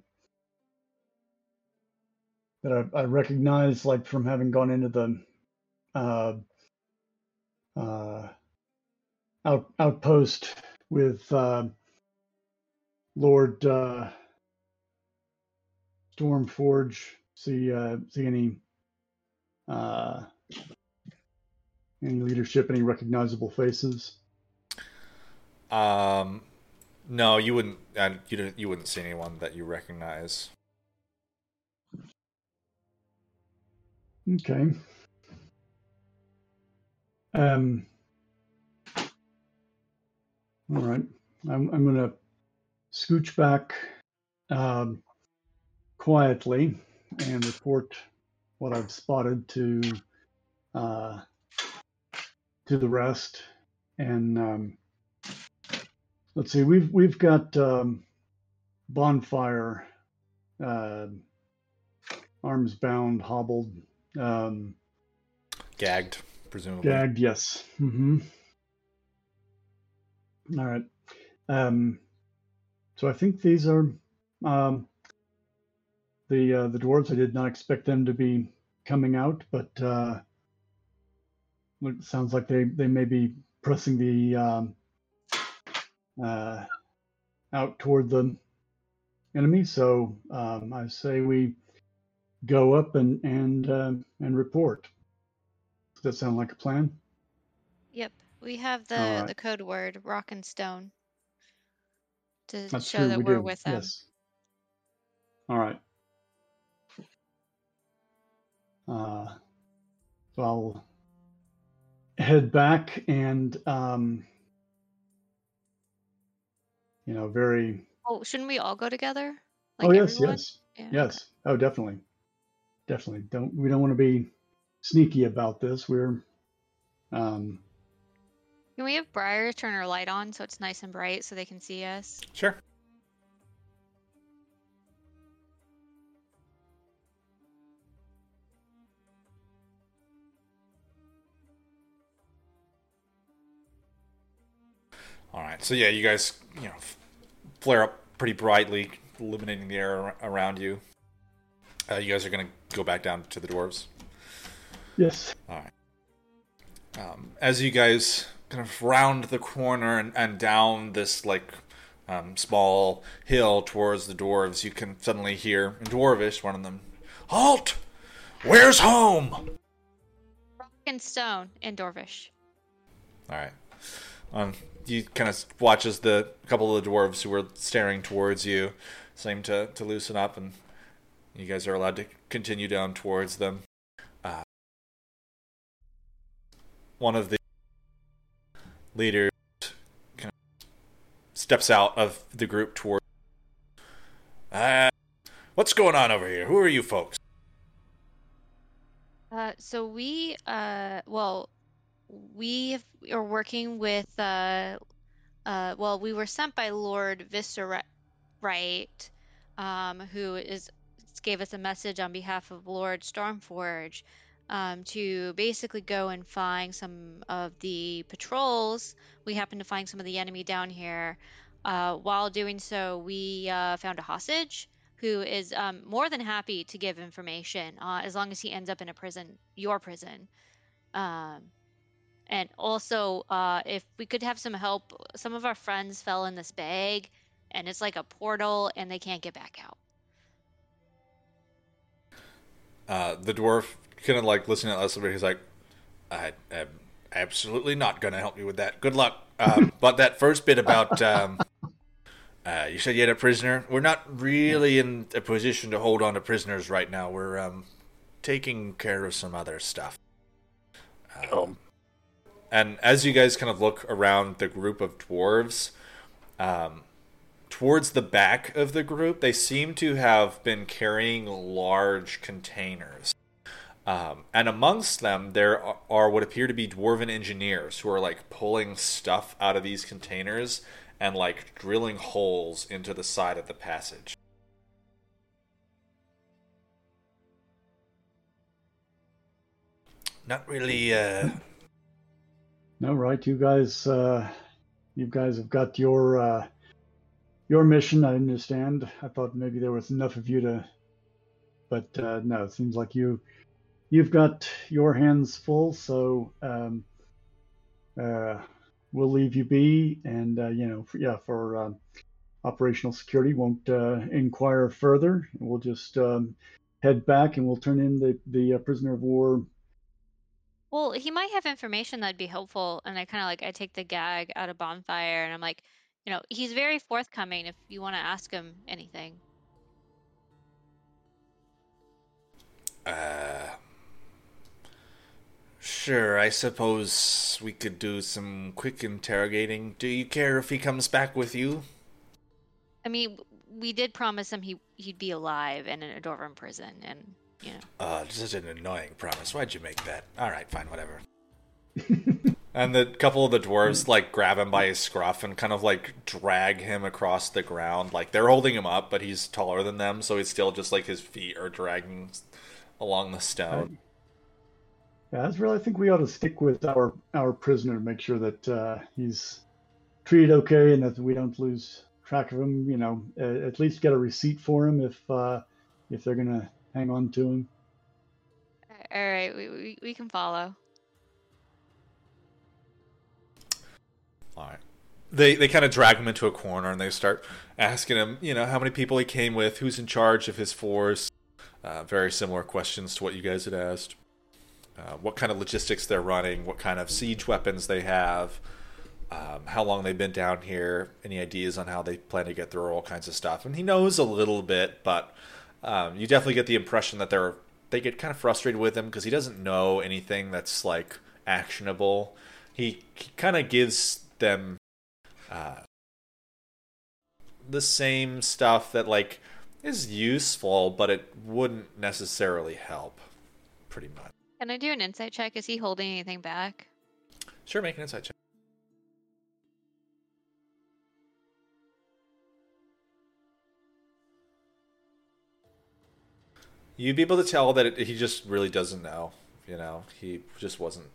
Speaker 2: that I, I recognize, like from having gone into the uh, uh, out, outpost with uh, Lord uh, Stormforge? See uh, see any uh, any leadership? Any recognizable faces?
Speaker 1: Um, no, you wouldn't. Uh, you didn't. You wouldn't see anyone that you recognize.
Speaker 2: Okay. Um. All right. I'm I'm gonna scooch back um, quietly and report what I've spotted to uh, to the rest. And um, let's see. We've we've got um, bonfire, uh, arms bound, hobbled. Um,
Speaker 1: Gagged, presumably.
Speaker 2: Gagged, yes. hmm All right. Um, so I think these are um, the uh, the dwarves. I did not expect them to be coming out, but uh, look, sounds like they they may be pressing the um, uh, out toward the enemy. So um, I say we go up and and uh, and report. Does that sound like a plan?
Speaker 4: Yep. We have the
Speaker 2: Alright.
Speaker 4: the code word rock and stone to
Speaker 2: That's
Speaker 4: show
Speaker 2: true.
Speaker 4: that
Speaker 2: we
Speaker 4: we're
Speaker 2: do.
Speaker 4: with them.
Speaker 2: Yes. All right. Uh, so I'll head back and, um, you know, very.
Speaker 4: Oh, shouldn't we all go together?
Speaker 2: oh yes,
Speaker 4: everyone?
Speaker 2: yes,
Speaker 4: Yeah.
Speaker 2: yes. Oh, definitely, definitely. Don't we don't want to be sneaky about this. We're, um,
Speaker 4: Can we have Briar turn her light on so it's nice and bright so they can see us?
Speaker 1: Sure. All right. So yeah, you guys, you know, flare up pretty brightly, illuminating the air around you. Uh, you guys are gonna go back down to the dwarves.
Speaker 2: yes.
Speaker 1: Um, as you guys kind of round the corner and, and down this like um, small hill towards the dwarves, you can suddenly hear in dwarvish one of them, "Halt! Where's home?"
Speaker 4: Rock and stone in Dwarvish.
Speaker 1: All right. Um, you kind of watches the couple of the dwarves who were staring towards you seem to, to loosen up, and you guys are allowed to continue down towards them. One of the leaders kind of steps out of the group toward. Uh, what's going on over here? Who are you folks?
Speaker 4: Uh, so we, uh, well, we have- are working with, uh, uh, well, we were sent by Lord Viscerite, um, who is gave us a message on behalf of Lord Stormforge, um, to basically go and find some of the patrols. We happened to find some of the enemy down here. Uh, while doing so, we uh, found a hostage who is um, more than happy to give information uh, as long as he ends up in a prison, your prison. Um, and also, uh, if we could have some help, some of our friends fell in this bag, and it's like a portal, and they can't get back out.
Speaker 1: Uh, the dwarf kind of like listening to us a. He's like, I am absolutely not going to help you with that. Good luck. Um, but that first bit about um, uh, you said you had a prisoner. We're not really in a position to hold on to prisoners right now. We're um, taking care of some other stuff. Um, and as you guys kind of look around the group of dwarves, um, towards the back of the group, they seem to have been carrying large containers. Um, and amongst them, there are- are what appear to be dwarven engineers who are like pulling stuff out of these containers and like drilling holes into the side of the passage. Not really uh,
Speaker 2: No, right. You guys uh, you guys have got your uh, your mission. I understand. I thought maybe there was enough of you to, but uh, no. It seems like you you've got your hands full. So um, uh, we'll leave you be, and uh, you know, for, yeah, for um, operational security, won't uh, inquire further. We'll just um, head back, and we'll turn in the the uh, prisoner of war.
Speaker 4: Well, he might have information that'd be helpful, and I kind of like I take the gag out of bonfire, and I'm like, you know, he's very forthcoming if you want to ask him anything.
Speaker 1: Uh, sure, I suppose we could do some quick interrogating. Do you care if he comes back with you?
Speaker 4: I mean, we did promise him he he'd be alive and in a Dwarven prison, and you know.
Speaker 1: Uh, such an annoying promise. Why'd you make that? All right, fine, whatever. and the couple of the dwarves like grab him by his scruff and kind of like drag him across the ground. Like they're holding him up, but he's taller than them, so he's still just like his feet are dragging along the stone.
Speaker 2: Yeah, Azrael, I think we ought to stick with our our prisoner to make sure that uh, he's treated okay and that we don't lose track of him. You know, uh, at least get a receipt for him if uh, if they're gonna hang on to him.
Speaker 4: All right, we we, we can follow.
Speaker 1: All right. They they kind of drag him into a corner and they start asking him, you know, how many people he came with, who's in charge of his force. Uh, very similar questions to what you guys had asked. Uh, what kind of logistics they're running, what kind of siege weapons they have, um, how long they've been down here, any ideas on how they plan to get through all kinds of stuff. And he knows a little bit, but um, you definitely get the impression that they're they get kind of frustrated with him because he doesn't know anything that's like actionable. He, he kind of gives them uh, the same stuff that like is useful, but it wouldn't necessarily help. Pretty much.
Speaker 4: Can I do an insight check? Is he holding anything back?
Speaker 1: Sure, make an insight check. You'd be able to tell that it, he just really doesn't know. You know, he just wasn't.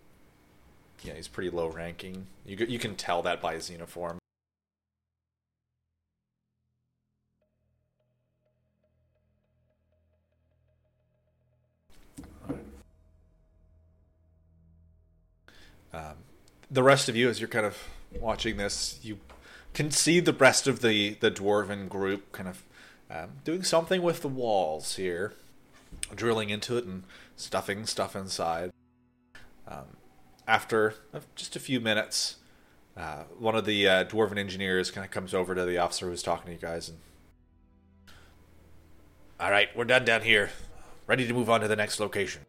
Speaker 1: Yeah, he's pretty low ranking. You you can tell that by his uniform. The rest of you, as you're kind of watching this, you can see the rest of the the dwarven group kind of um, doing something with the walls here, drilling into it and stuffing stuff inside. Um, after just a few minutes, uh, one of the uh, dwarven engineers kind of comes over to the officer who's talking to you guys and. All right, we're done down here. Ready to move on to the next location.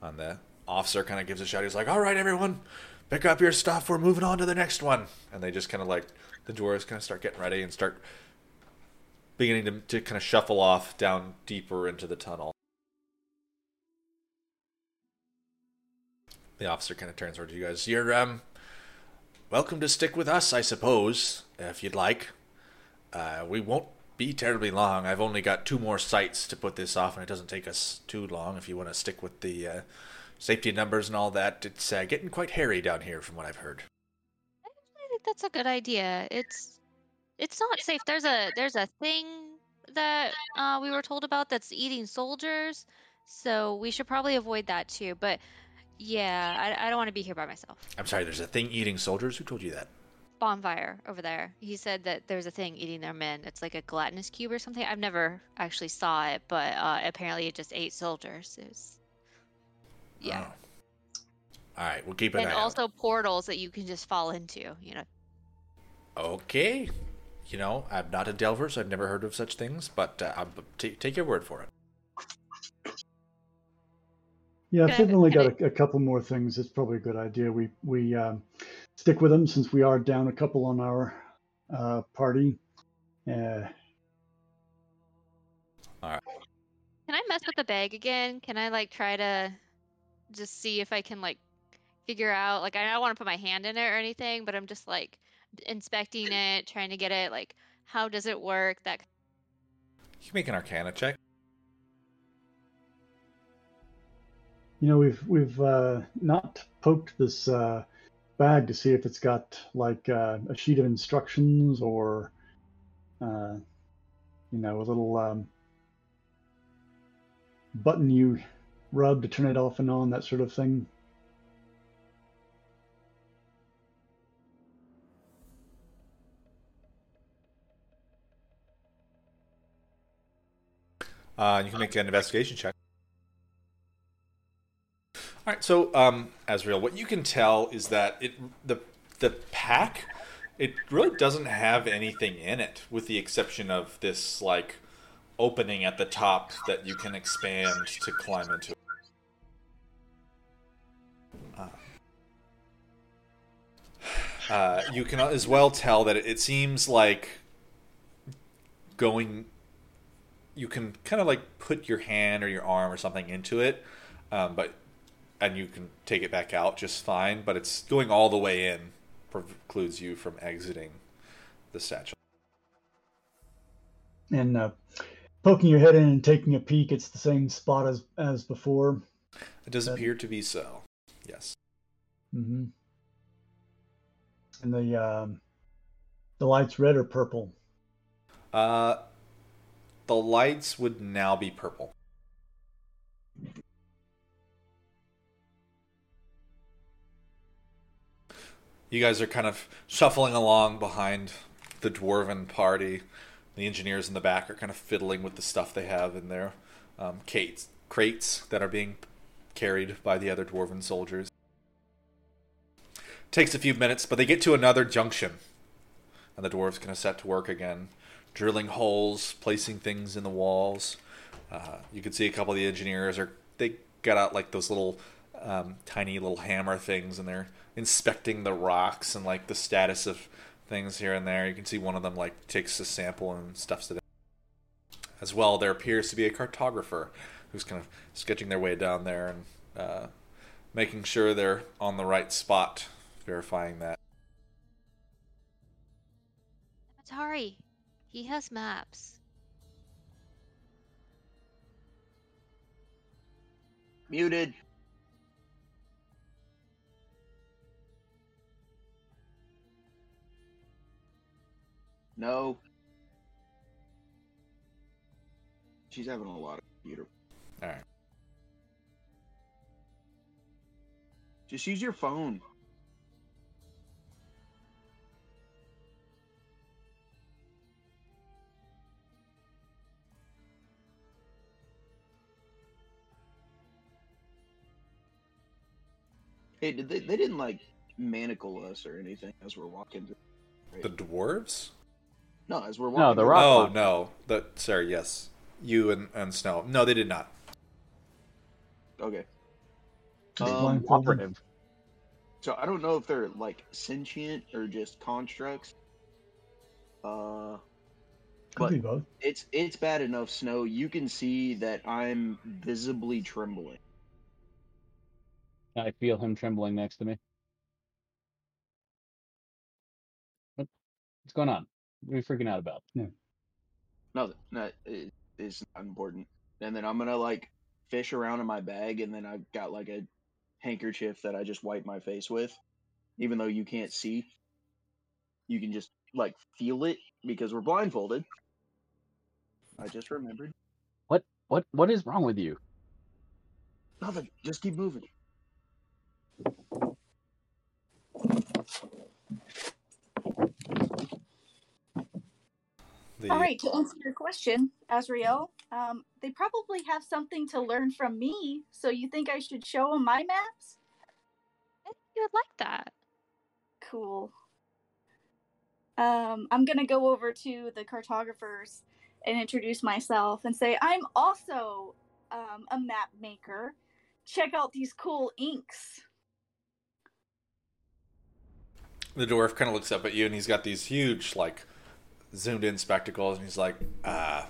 Speaker 1: On the officer kind of gives a shout. He's like, "All right, everyone, pick up your stuff. We're moving on to the next one." And they just kind of like the dwarves kind of start getting ready and start beginning to, to kind of shuffle off down deeper into the tunnel. The officer kind of turns over to you guys. You're um welcome to stick with us, I suppose, if you'd like. Uh, we won't be terribly long. I've only got two more sites to put this off, and it doesn't take us too long if you want to stick with the uh, safety numbers and all that. It's uh, getting quite hairy down here, from what I've heard.
Speaker 4: I think that's a good idea. It's it's not safe. There's a there's a thing that uh, we were told about that's eating soldiers, so we should probably avoid that too. But yeah, I, I don't want to be here by myself.
Speaker 1: I'm sorry, there's a thing eating soldiers? Who told you that?
Speaker 4: Bonfire over there. He said that there's a thing eating their men. It's like a gelatinous cube or something. I've never actually saw it, but uh, apparently it just ate soldiers. It was... Yeah.
Speaker 1: Oh. All right, we'll keep an
Speaker 4: and
Speaker 1: eye
Speaker 4: also portals that you can just fall into. You know.
Speaker 1: Okay. You know, I'm not a Delver, so I've never heard of such things, but uh, I'll t- take your word for it.
Speaker 2: Yeah, if
Speaker 4: Can I-
Speaker 2: they've only got a, a couple more things, it's probably a good idea. We we um, stick with them since we are down a couple on our uh, party. Uh,
Speaker 4: Can I mess with the bag again? Can I like try to just see if I can like figure out like I don't want to put my hand in it or anything, but I'm just like inspecting it, trying to get it like how does it work? That
Speaker 1: You can make an Arcana check.
Speaker 2: you know, we've we've uh, not poked this uh, bag to see if it's got like uh, a sheet of instructions or, uh, you know, a little um, button you rub to turn it off and on, that sort of thing.
Speaker 1: Uh, you can make an investigation check. All right, so um, Azrael, what you can tell is that it the the pack it really doesn't have anything in it, with the exception of this like opening at the top that you can expand to climb into. Uh, you can as well tell that it seems like going you can kind of like put your hand or your arm or something into it, um, but and you can take it back out just fine. But it's going all the way in precludes you from exiting the satchel.
Speaker 2: And uh, poking your head in and taking a peek, it's the same spot as as before.
Speaker 1: It does appear to be so. Yes.
Speaker 2: Mm-hmm. And the um, the lights red or purple?
Speaker 1: Uh, the lights would now be purple. You guys are kind of shuffling along behind the dwarven party. The engineers in the back are kind of fiddling with the stuff they have in their um, crates, crates that are being carried by the other dwarven soldiers. Takes a few minutes, but they get to another junction, and the dwarves kind of set to work again drilling holes, placing things in the walls. Uh, you can see a couple of the engineers are they got out like those little um, tiny little hammer things, and they're inspecting the rocks and like the status of things here and there. You can see one of them like takes a sample and stuffs it. In. As well, there appears to be a cartographer who's kind of sketching their way down there and uh, making sure they're on the right spot, verifying that.
Speaker 4: Atari, he has maps.
Speaker 5: Muted. No. She's having a lot of computer.
Speaker 1: All right.
Speaker 5: Just use your phone. Hey, did they, they didn't like manacle us or anything as we're walking through. right?
Speaker 1: The dwarves?
Speaker 5: No, as we're walking.
Speaker 3: No, the
Speaker 5: through-
Speaker 3: rock-
Speaker 1: Oh
Speaker 3: climb.
Speaker 1: no, the sorry, yes, you and and Snow. No, they did not.
Speaker 5: Okay.
Speaker 2: Just
Speaker 5: Um,
Speaker 2: blindfolded.
Speaker 3: Operative.
Speaker 5: So I don't know if they're like sentient or just constructs. Uh,
Speaker 2: Could
Speaker 5: but
Speaker 2: be both.
Speaker 5: it's it's bad enough. Snow, you can see that I'm visibly trembling.
Speaker 3: I feel him trembling next to me. What? What's going on? What are you freaking out about?
Speaker 5: No, no, it, it's not important. And then I'm gonna like fish around in my bag, and then I've got like a handkerchief that I just wipe my face with. Even though you can't see, you can just like feel it because we're blindfolded. I just remembered.
Speaker 3: What? What? What is wrong with you?
Speaker 5: Nothing. Just keep moving.
Speaker 1: The,
Speaker 6: All right, to answer your question, Azrael um, they probably have something to learn from me. So you think I should show them my maps?
Speaker 4: I think you would like that.
Speaker 6: Cool. Um, I'm gonna go over to the cartographers and introduce myself and say I'm also um, a map maker. Check out these cool inks.
Speaker 1: the dwarf kind of looks up at you, and he's got these huge, like, zoomed in spectacles, and he's like, "Ah,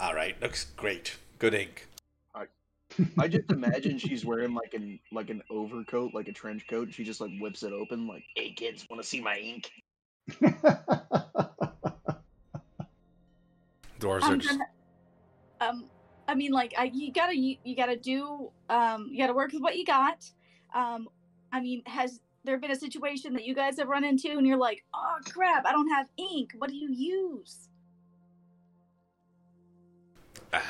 Speaker 1: all right, looks great, good ink."
Speaker 5: I just imagine she's wearing like an like an overcoat, like a trench coat. and She just like whips it open, like, "Hey kids, want to see my ink?"
Speaker 1: Dwarves are just
Speaker 6: um, I mean, like, I you gotta you, you gotta do um you gotta work with what you got. Um, I mean, has there been a situation that you guys have run into and you're like, oh crap, I don't have ink. What do you use?
Speaker 1: Uh,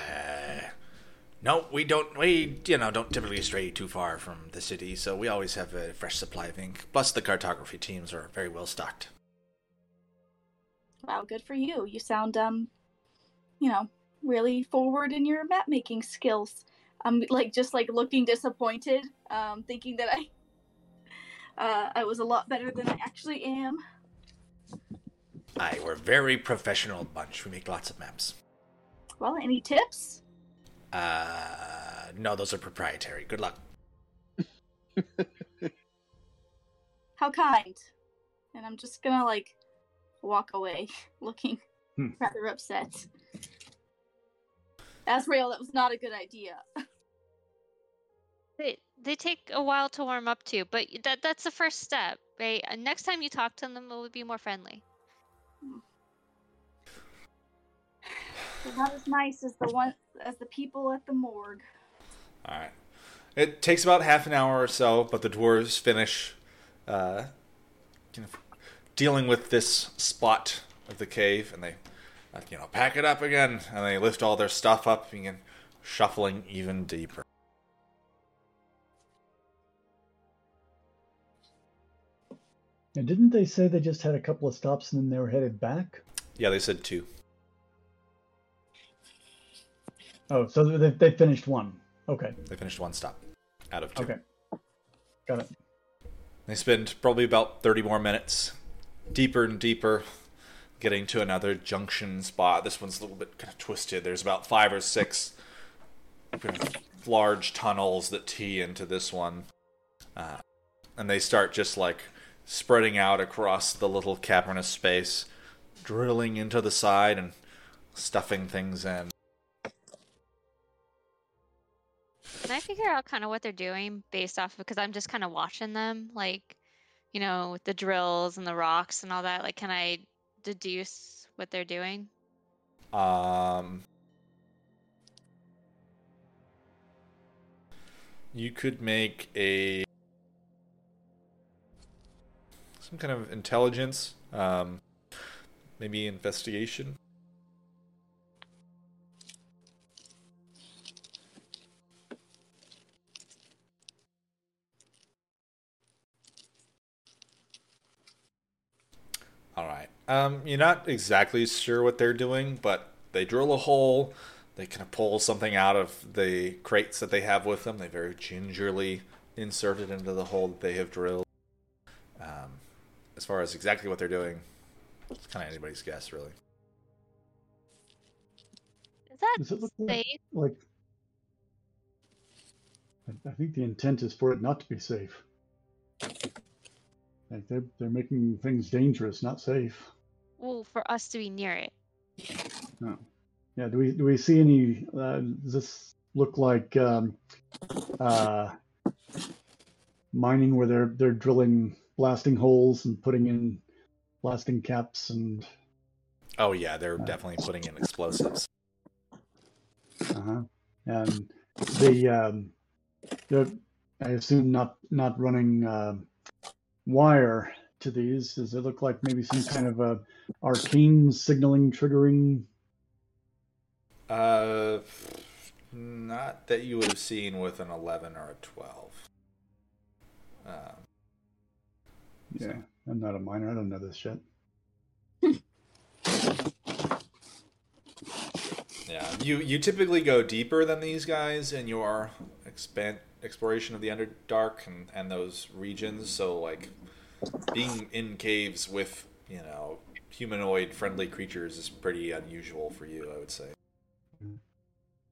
Speaker 1: no, we don't. We, you know, don't typically stray too far from the city, so we always have a fresh supply of ink. Plus, the cartography teams are very well stocked.
Speaker 6: Wow, good for you. You sound um, you know, really forward in your map making skills. I'm like just like looking disappointed, um, thinking that I uh, I was a lot better than I actually am.
Speaker 1: Aye, we're a very professional bunch. We make lots of maps.
Speaker 6: Well, any tips?
Speaker 1: Uh, no, those are proprietary. Good luck.
Speaker 6: How kind. And I'm just gonna like walk away, looking
Speaker 2: Hmm.
Speaker 6: rather upset. Azrael, that was not a good idea.
Speaker 4: They they take a while to warm up to, but that that's the first step, right? And next time you talk to them, it will be more friendly.
Speaker 6: They're not as nice as the one as the people at the morgue.
Speaker 1: All right. It takes about half an hour or so, but the dwarves finish uh, kind of dealing with this spot of the cave, and they, uh, you know, pack it up again, and they lift all their stuff up, and begin shuffling even deeper.
Speaker 2: And didn't they say they just had a couple of stops and then they were headed back?
Speaker 1: Yeah, they said two.
Speaker 2: Oh, so they they finished one. Okay,
Speaker 1: They finished one stop out of two.
Speaker 2: okay, got it.
Speaker 1: They spend probably about 30 more minutes deeper and deeper getting to another junction spot. This one's a little bit kind of twisted. There's about five or six kind of large tunnels that tee into this one. Uh, and they start just like spreading out across the little cavernous space, drilling into the side and stuffing things in.
Speaker 4: Can I figure out kind of what they're doing based off of because I'm just kind of watching them, like, you know, with the drills and the rocks and all that. Like, can I deduce what they're doing?
Speaker 1: Um, you could make a some kind of intelligence, um, maybe investigation. All right. Um, you're not exactly sure what they're doing, but they drill a hole. They kind of pull something out of the crates that they have with them. They very gingerly insert it into the hole that they have drilled. Um, as far as exactly what they're doing, it's kind of anybody's guess, really.
Speaker 4: Is that
Speaker 2: Does it look like,
Speaker 4: safe?
Speaker 2: like I, I think the intent is for it not to be safe. Like they're they're making things dangerous, not safe.
Speaker 4: Well, for us to be near it.
Speaker 2: No. Yeah. Do we do we see any? Uh, does this look like um, uh, mining where they're they're drilling blasting holes and putting in blasting caps and
Speaker 1: Oh yeah, they're definitely putting in explosives.
Speaker 2: uh-huh. and the um, they're I assume not not running um wire to these. Does it look like maybe some kind of a arcane signaling triggering?
Speaker 1: Uh, not that you would have seen with an eleven or a twelve. Um,
Speaker 2: Yeah, I'm not a miner. I don't know this shit.
Speaker 1: Yeah, you you typically go deeper than these guys in your expand exploration of the Underdark and and those regions. So like being in caves with you know humanoid friendly creatures is pretty unusual for you, I would say.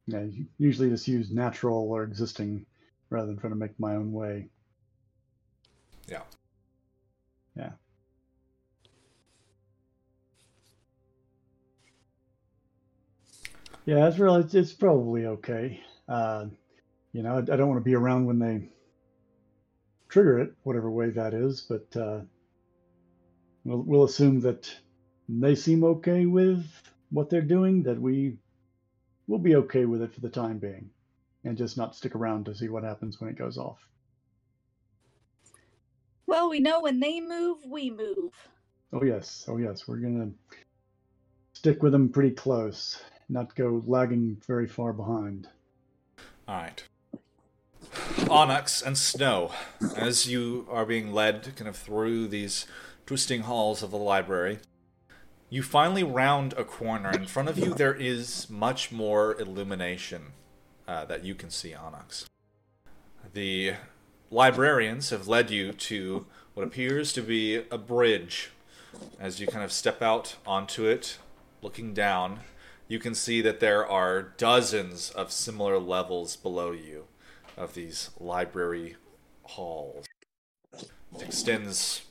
Speaker 2: Yeah, usually just use natural or existing rather than trying to make my own way.
Speaker 1: Yeah.
Speaker 2: Yeah, it's really it's, it's probably okay. Uh, you know, I, I don't want to be around when they trigger it, whatever way that is. But uh, we'll we'll assume that they seem okay with what they're doing. That we will be okay with it for the time being, and just not stick around to see what happens when it goes off.
Speaker 6: Well, we know when they move, we move.
Speaker 2: Oh yes, oh yes, we're gonna stick with them pretty close, not go lagging very far behind.
Speaker 1: All right. Onyx and Snow, as you are being led kind of through these twisting halls of the library, you finally round a corner. In front of you, there is much more illumination uh, that you can see, Onyx. The librarians have led you to what appears to be a bridge. As you kind of step out onto it, looking down, you can see that there are dozens of similar levels below you of these library halls. It extends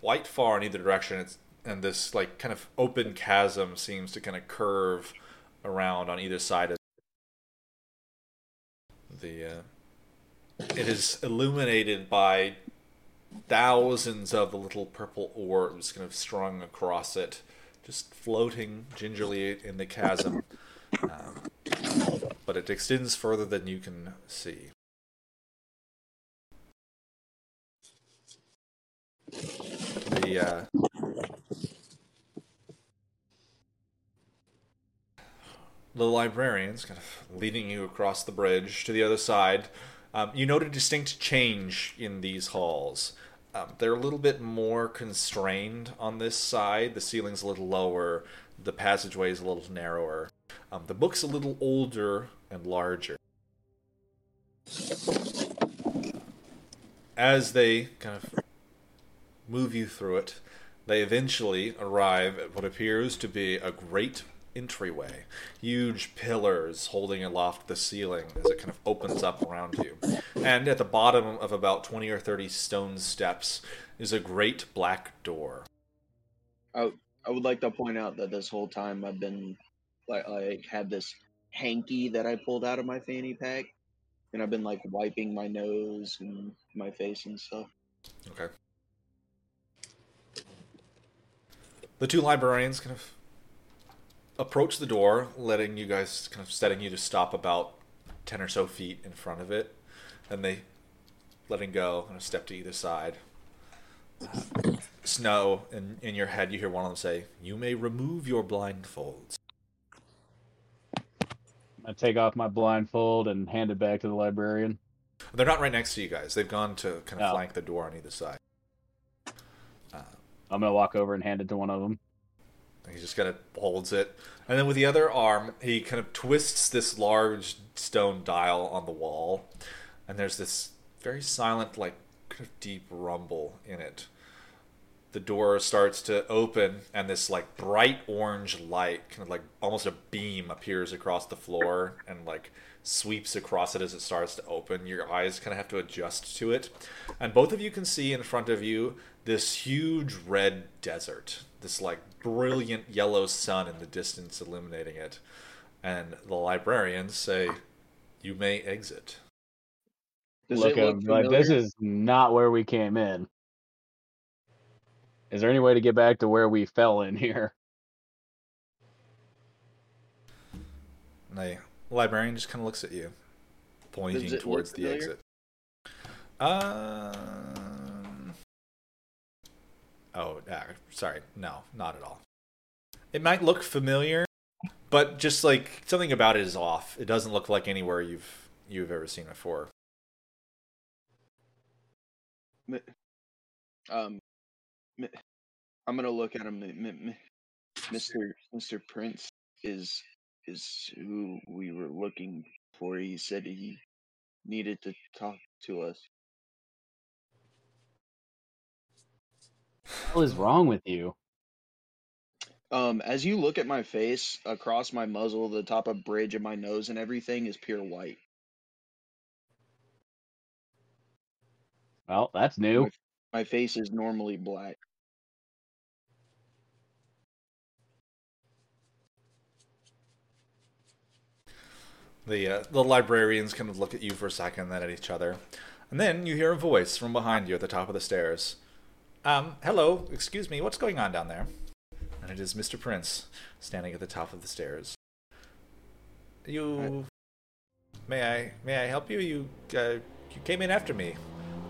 Speaker 1: quite far in either direction. It's, and this like kind of open chasm seems to kind of curve around on either side of the. Uh, it is illuminated by thousands of the little purple orbs kind of strung across it, just floating gingerly in the chasm. Um, but it extends further than you can see. The uh, the librarians kind of leading you across the bridge to the other side. Um, you note a distinct change in these halls. Um, they're a little bit more constrained on this side. The ceiling's a little lower. The passageway is a little narrower. Um, the book's a little older and larger. As they kind of move you through it, they eventually arrive at what appears to be a great entryway. Huge pillars holding aloft the ceiling as it kind of opens up around you. And at the bottom of about 20 or 30 stone steps is a great black door.
Speaker 5: I, I would like to point out that this whole time I've been like like had this hanky that I pulled out of my fanny pack, and I've been like wiping my nose and my face and stuff.
Speaker 1: Okay. The two librarians kind of approach the door, letting you guys kind of setting you to stop about ten or so feet in front of it, and they letting go and a step to either side. Uh, Snow, in, in your head, you hear one of them say, You may remove your blindfolds.
Speaker 3: I take off my blindfold and hand it back to the librarian.
Speaker 1: They're not right next to you guys. They've gone to kind of
Speaker 3: Oh.
Speaker 1: flank the door on either side.
Speaker 3: I'm gonna walk over and hand it to one of them.
Speaker 1: He just kind of holds it. And then with the other arm, he kind of twists this large stone dial on the wall. And there's this very silent, like, kind of deep rumble in it. The door starts to open, and this, like, bright orange light, kind of like almost a beam, appears across the floor and, like, sweeps across it as it starts to open. Your eyes kind of have to adjust to it. And both of you can see in front of you this huge red desert, this like brilliant yellow sun in the distance illuminating it. And the librarians say, You may exit.
Speaker 5: Does
Speaker 3: look at
Speaker 5: look
Speaker 3: like this is not where we came in. Is there any way to get back to where we fell in here?
Speaker 1: And the librarian just kind of looks at you, pointing
Speaker 5: Does it look
Speaker 1: towards the exit. Um. Oh, ah, sorry. No, not at all. It might look familiar, but just like something about it is off. It doesn't look like anywhere you've you've ever seen before.
Speaker 5: Um, I'm gonna look at him. Mr. Mr. Prince is is who we were looking for. He said he needed to talk to us.
Speaker 3: What is wrong with you?
Speaker 5: Um, as you look at my face, across my muzzle, the top of bridge of my nose and everything is pure white.
Speaker 3: Well, that's new.
Speaker 5: My, my face is normally black.
Speaker 1: The uh, the librarians kind of look at you for a second, then at each other, and then you hear a voice from behind you at the top of the stairs. Um, hello, excuse me, what's going on down there? And it is Mr. Prince standing at the top of the stairs. You, may I may I help you? You uh, you came in after me.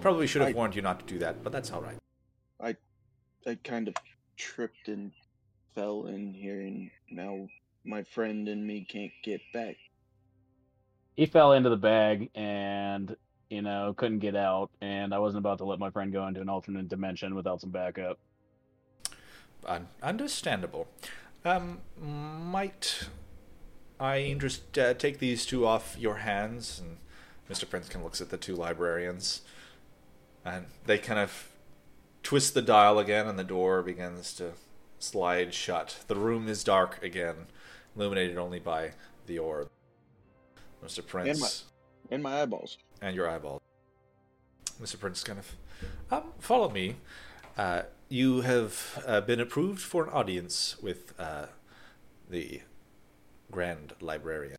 Speaker 1: Probably should have
Speaker 5: I-
Speaker 1: warned you not to do that, but that's all right.
Speaker 5: I I kind of tripped and fell in here, and now my friend and me can't get back.
Speaker 3: He fell into the bag and you know couldn't get out, and I wasn't about to let my friend go into an alternate dimension without some backup.
Speaker 1: Un- understandable. Um, might I just uh, take these two off your hands? And Mr. Princekin looks at the two librarians, and they kind of twist the dial again, and the door begins to slide shut. The room is dark again, illuminated only by the orb. Mr. Prince
Speaker 5: And my eyeballs.
Speaker 1: and your eyeballs. Mr. Prince kind of, um, follow me. Uh, you have uh, been approved for an audience with uh, the Grand Librarian.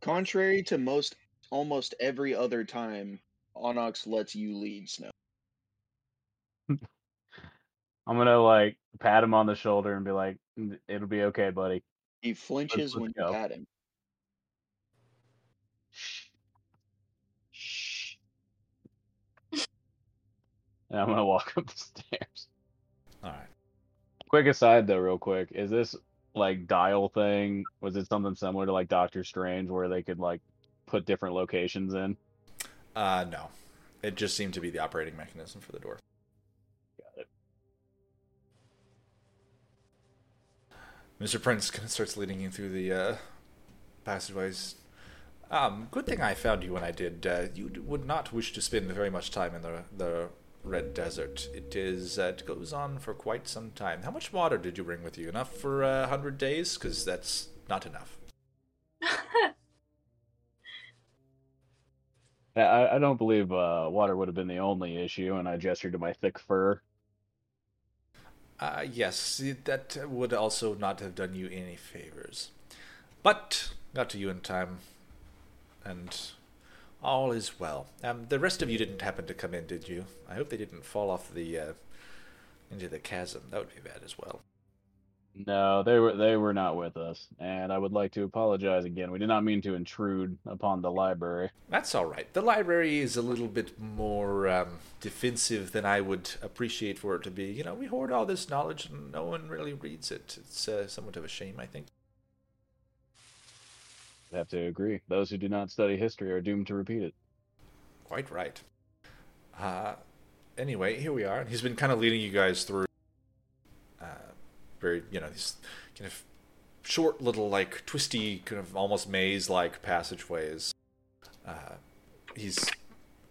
Speaker 5: Contrary to most, almost every other time, Onyx lets you lead, Snow.
Speaker 3: I'm gonna like pat him on the shoulder and be like, "It'll be okay, buddy."
Speaker 5: He flinches
Speaker 3: let's
Speaker 5: when
Speaker 3: go.
Speaker 5: you pat him.
Speaker 3: And I'm gonna walk up the stairs.
Speaker 1: All right.
Speaker 3: Quick aside though, real quick, is this like dial thing? Was it something similar to like Doctor Strange, where they could like put different locations in?
Speaker 1: Uh, no. It just seemed to be the operating mechanism for the door.
Speaker 3: Got it.
Speaker 1: Mr. Prince kind of starts leading you through the uh, passageways. Um, good thing I found you when I did. Uh, you would not wish to spend very much time in the the Red Desert. It is. Uh, it goes on for quite some time. How much water did you bring with you? Enough for a hundred days? Because that's not enough.
Speaker 3: I- I, I don't believe uh, water would have been the only issue, and I gestured to my thick fur.
Speaker 1: Uh, yes, that would also not have done you any favors. But got to you in time, and all is well. Um, the rest of you didn't happen to come in, did you? I hope they didn't fall off the uh, into the chasm. That would be bad as well.
Speaker 3: No, they were they were not with us, and I would like to apologize again. We did not mean to intrude upon the library.
Speaker 1: That's all right. The library is a little bit more um, defensive than I would appreciate for it to be. You know, we hoard all this knowledge and no one really reads it. It's uh, somewhat of a shame, I think.
Speaker 3: I have to agree. Those who do not study history are doomed to repeat it.
Speaker 1: Quite right. Uh, anyway, here we are. He's been kind of leading you guys through uh, very, you know, these kind of short little, like, twisty, kind of almost maze like passageways. Uh, he's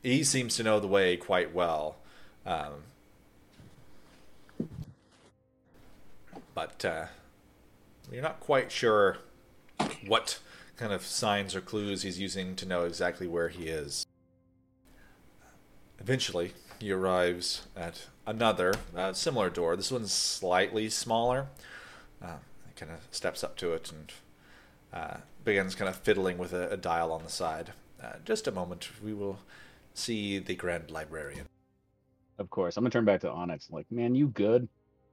Speaker 1: he seems to know the way quite well. Um, but uh, you're not quite sure what kind of signs or clues he's using to know exactly where he is. Eventually, he arrives at another uh, similar door. This one's slightly smaller. Uh, he kind of steps up to it and uh, begins kind of fiddling with a, a dial on the side. Uh, just a moment, we will see the Grand Librarian.
Speaker 3: Of course, I'm gonna turn back to Onyx. Like, man, you good?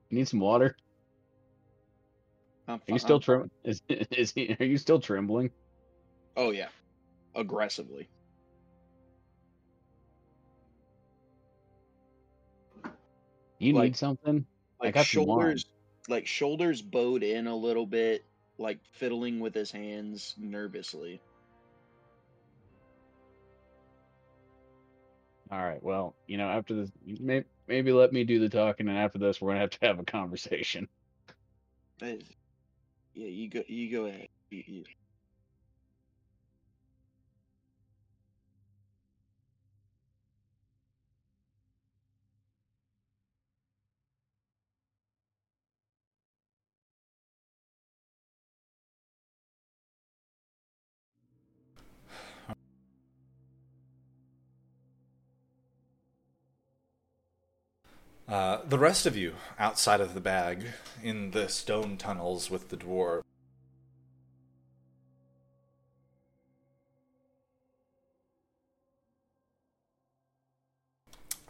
Speaker 3: You need some water?
Speaker 5: I'm
Speaker 3: Are you still
Speaker 5: I'm
Speaker 3: trem? Is is he? Are you still trembling?
Speaker 5: Oh yeah, aggressively.
Speaker 3: You
Speaker 5: Like-
Speaker 3: need something?
Speaker 5: Like shoulders, like shoulders bowed in a little bit, like fiddling with his hands nervously.
Speaker 3: All right. Well, you know, after this, may, maybe let me do the talking, and after this, we're gonna have to have a conversation.
Speaker 5: Yeah, you go. You go ahead. You- you-
Speaker 1: Uh, the rest of you, outside of the bag, in the stone tunnels with the dwarf.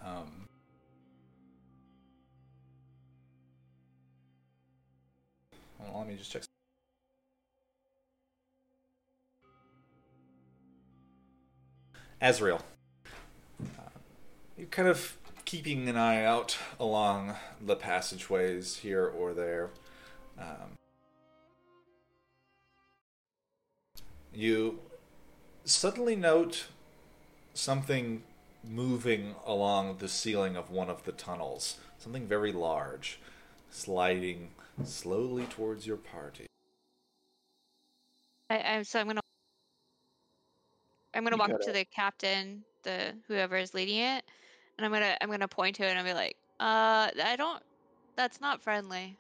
Speaker 1: Um, on, let me just check. Azrael. Uh, you're kind of keeping an eye out along the passageways here or there. Um, you suddenly note something moving along the ceiling of one of the tunnels. Something very large, sliding slowly towards your party.
Speaker 4: I, I'm so I'm gonna I'm gonna
Speaker 5: You
Speaker 4: walk up
Speaker 5: gotta-
Speaker 4: to the captain, the whoever is leading it, and I'm gonna I'm gonna point to it and I'll be like, uh, I don't. That's not friendly.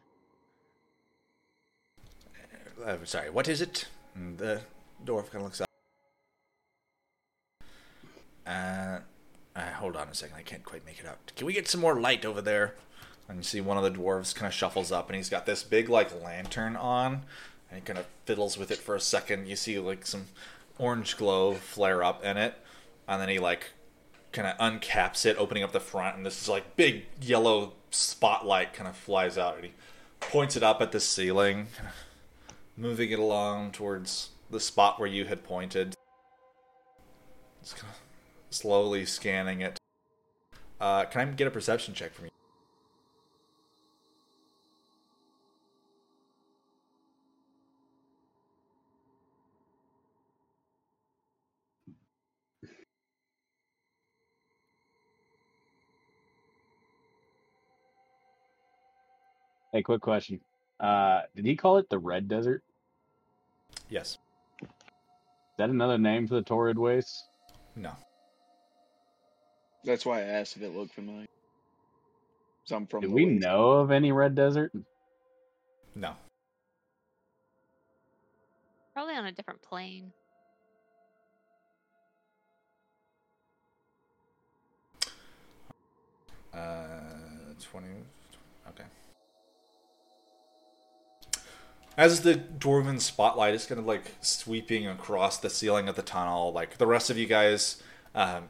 Speaker 1: Uh, sorry, what is it? And the dwarf kind of looks up. Uh, uh, hold on a second, I can't quite make it out. Can we get some more light over there? And you see one of the dwarves kind of shuffles up, and he's got this big like lantern on, and he kind of fiddles with it for a second. You see like some orange glow flare up in it, and then he like kind of uncaps it, opening up the front, and this is like big yellow spotlight kind of flies out, and he points it up at the ceiling, moving it along towards the spot where you had pointed. Just kind of slowly scanning it. Uh, can I get a perception check from you?
Speaker 3: Hey, quick question. Uh, did he call it the Red Desert?
Speaker 1: Yes.
Speaker 3: Is that another name for the torrid wastes?
Speaker 1: No.
Speaker 5: That's why I asked if it looked familiar. 'Cause I'm from
Speaker 3: Do we
Speaker 5: Waste.
Speaker 3: know of any Red Desert?
Speaker 1: No.
Speaker 4: Probably on a different plane.
Speaker 1: Uh, 20. As the dwarven spotlight is kind of like sweeping across the ceiling of the tunnel, like the rest of you guys, um,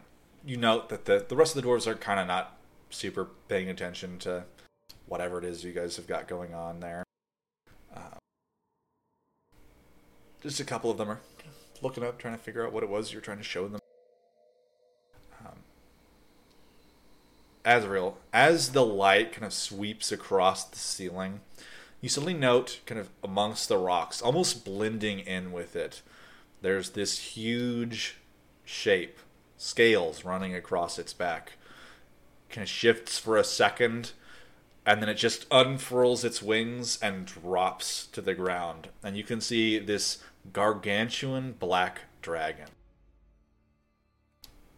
Speaker 1: you note that the, the rest of the dwarves are kind of not super paying attention to whatever it is you guys have got going on there. Um, just a couple of them are looking up, trying to figure out what it was you're trying to show them. Um, Azrael, as the light kind of sweeps across the ceiling, you suddenly note, kind of amongst the rocks, almost blending in with it, there's this huge shape, scales running across its back. Kind of shifts for a second, and then it just unfurls its wings and drops to the ground. And you can see this gargantuan black dragon.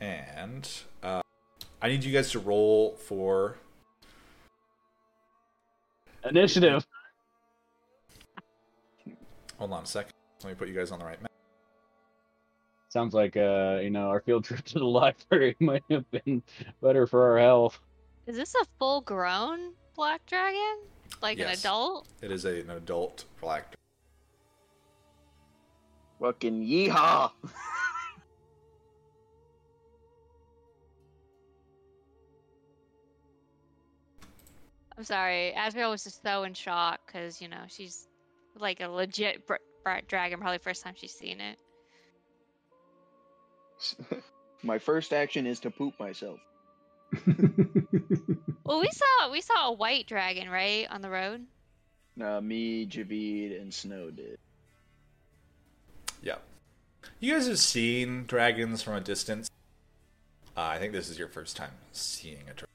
Speaker 1: And uh, I need you guys to roll for.
Speaker 3: Initiative.
Speaker 1: Hold on a second. Let me put you guys on the right map.
Speaker 3: Sounds like uh, you know, our field trip to the library might have been better for our health.
Speaker 4: Is this a full grown black dragon? Like an
Speaker 1: Yes.
Speaker 4: adult?
Speaker 1: It is a, an adult black. dragon.
Speaker 5: Fucking yeehaw!
Speaker 4: I'm sorry. Azrael was just so in shock because, you know, she's like a legit br- br- dragon, probably first time she's seen it.
Speaker 5: My first action is to poop myself.
Speaker 4: Well, we saw we saw a white dragon, right, on the road.
Speaker 5: Uh, me, Javid, and Snow did.
Speaker 1: Yeah. You guys have seen dragons from a distance. Uh, I think this is your first time seeing a dragon.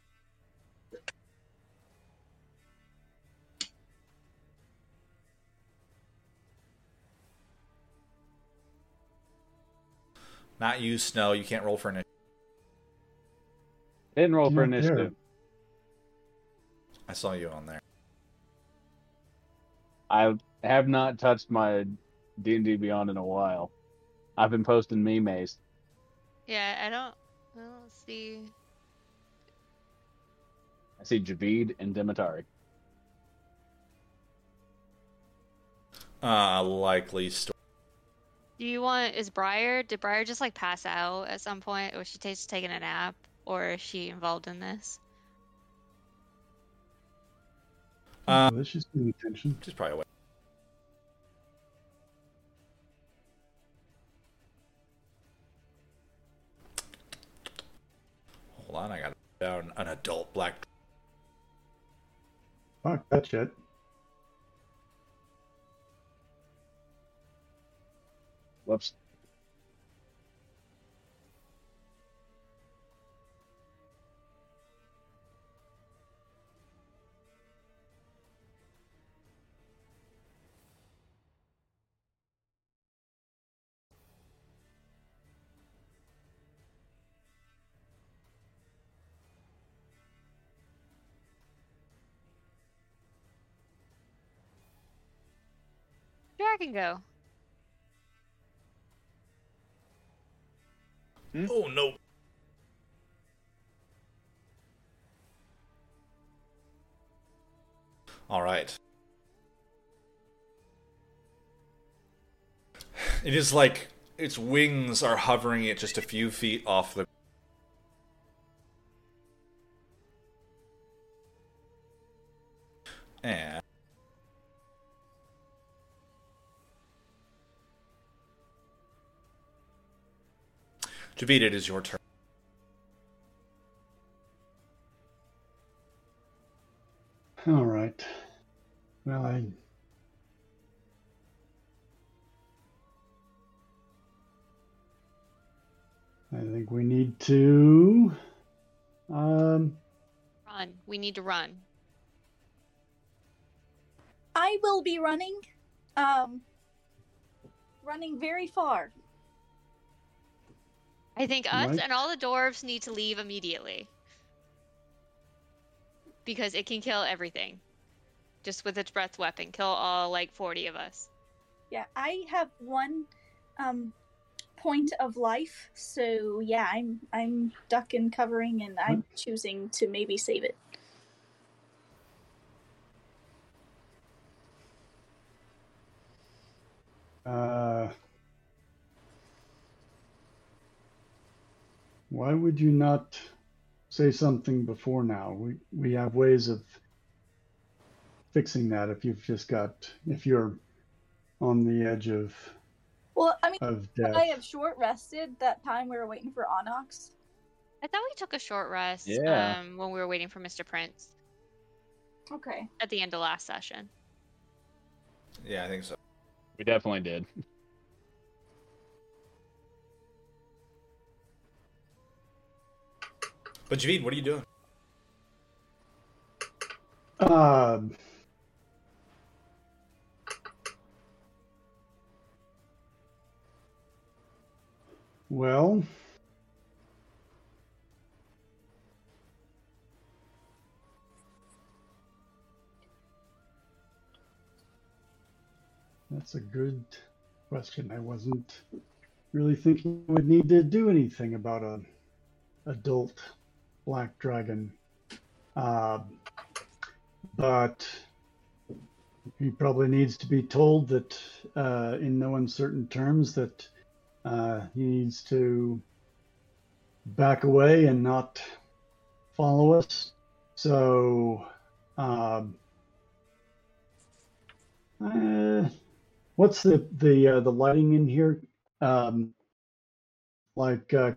Speaker 1: Not you, Snow. You can't roll for initiative.
Speaker 3: Didn't roll for
Speaker 2: Not there.
Speaker 3: initiative.
Speaker 1: I saw you on there.
Speaker 3: I have not touched my D and D Beyond in a while. I've been posting memes.
Speaker 4: Yeah, I don't. I don't see.
Speaker 3: I see Javid and Demetari.
Speaker 1: Uh, likely story.
Speaker 4: Do you want? Is Briar? Did Briar just like pass out at some point, or was she just taking a nap, or is she involved in this?
Speaker 1: Uh,
Speaker 2: Let's just paying attention.
Speaker 1: just probably away. Hold on, I got down an adult black.
Speaker 2: Fuck that shit.
Speaker 3: Whoops.
Speaker 4: Dragon go. Hmm?
Speaker 1: Oh no! All right. It is like its wings are hovering at just a few feet off the. And Javid, it is your turn.
Speaker 2: All right. Well, I. I think we need to. Um,
Speaker 4: Run. We need to run.
Speaker 6: I will be running. Um, running very far.
Speaker 4: I think us
Speaker 2: Right.
Speaker 4: and all the dwarves need to leave immediately. Because it can kill everything. Just with its breath weapon. Kill all like 40 of us.
Speaker 6: Yeah, I have one um point of life, so yeah, I'm I'm duck and covering, and I'm choosing to maybe save it.
Speaker 2: uh, why would you not say something before now? We we have ways of fixing that if you've just got if you're on the edge of
Speaker 6: Well, I mean,
Speaker 2: of death.
Speaker 6: I have short rested that time we were waiting for Onyx.
Speaker 4: I thought we took a short rest
Speaker 3: Yeah.
Speaker 4: um, when we were waiting for Mr. Prince
Speaker 6: Okay.
Speaker 4: at the end of last session.
Speaker 1: Yeah, I think so.
Speaker 3: We definitely did.
Speaker 1: But Javid, what are you doing?
Speaker 2: Um, well, that's a good question. I wasn't really thinking we would need to do anything about a adult black dragon. Uh, but he probably needs to be told that, uh, in no uncertain terms, that uh, he needs to back away and not follow us. So, um, uh, what's the the uh, the lighting in here? Um, like, uh,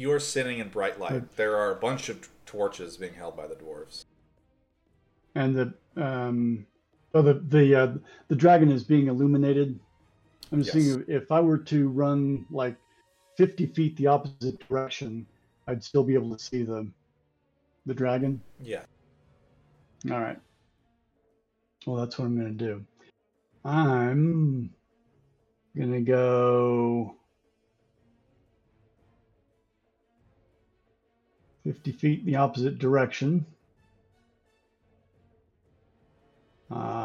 Speaker 2: can
Speaker 1: You're sitting in bright light. There are a bunch of torches being held by the dwarves.
Speaker 2: and the um, oh the the uh, the dragon is being illuminated. I'm just
Speaker 1: Yes.
Speaker 2: thinking if I were to run like 50 feet the opposite direction, I'd still be able to see the the dragon.
Speaker 1: Yeah.
Speaker 2: All right. Well, that's what I'm gonna do. I'm gonna go 50 feet in the opposite direction. Uh,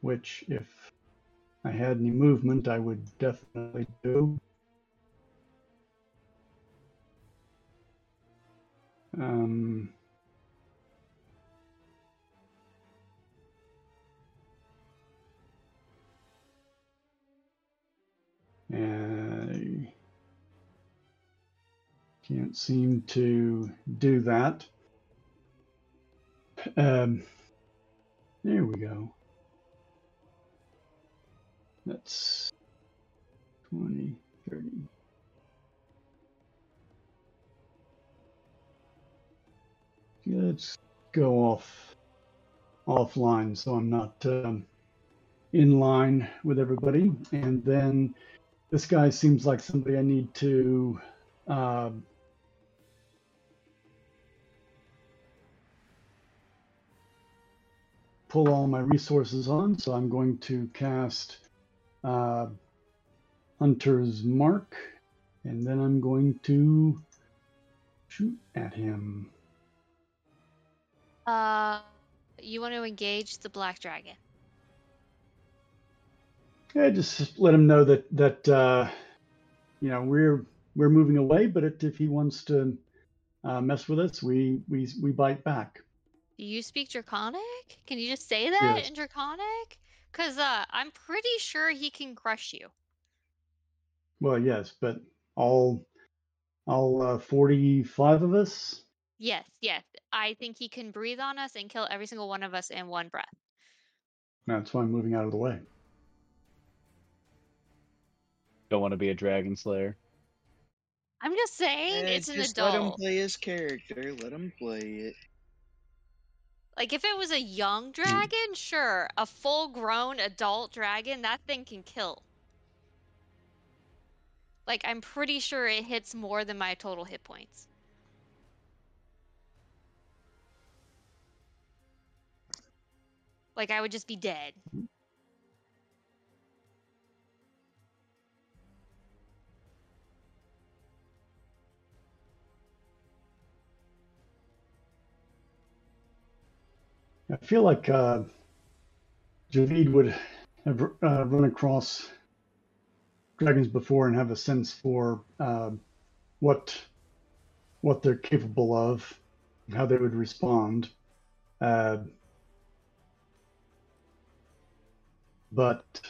Speaker 2: which, if I had any movement, I would definitely do. Um, I can't seem to do that. Um, there we go. That's 20, 30. let's go off offline so I'm not um, in line with everybody. And then this guy seems like somebody I need to uh, pull all my resources on. So I'm going to cast uh, Hunter's Mark, and then I'm going to shoot at him.
Speaker 4: Uh, you want to engage the black dragon?
Speaker 2: Yeah, just let him know that that uh, you know we're we're moving away, but it, if he wants to uh, mess with us, we we we bite back.
Speaker 4: Do you speak Draconic? Can you just say that
Speaker 2: Yes.
Speaker 4: in Draconic? Cause uh, I'm pretty sure he can crush you.
Speaker 2: Well, yes, but all all uh, forty-five of us.
Speaker 4: Yes, yes. I think he can breathe on us and kill every single one of us in one breath.
Speaker 2: That's why I'm moving out of the way.
Speaker 3: Don't want to be a dragon slayer.
Speaker 4: I'm just saying,
Speaker 5: Eh,
Speaker 4: it's an
Speaker 5: just let him play his character. Let him play it.
Speaker 4: Like if it was a young mm. dragon, sure. A full-grown adult dragon, that thing can kill. Like I'm pretty sure it hits more than my total hit points. Like I would just be dead. Mm.
Speaker 2: I feel like uh, Javid would have uh, run across dragons before and have a sense for uh, what what they're capable of, how they would respond. Uh, but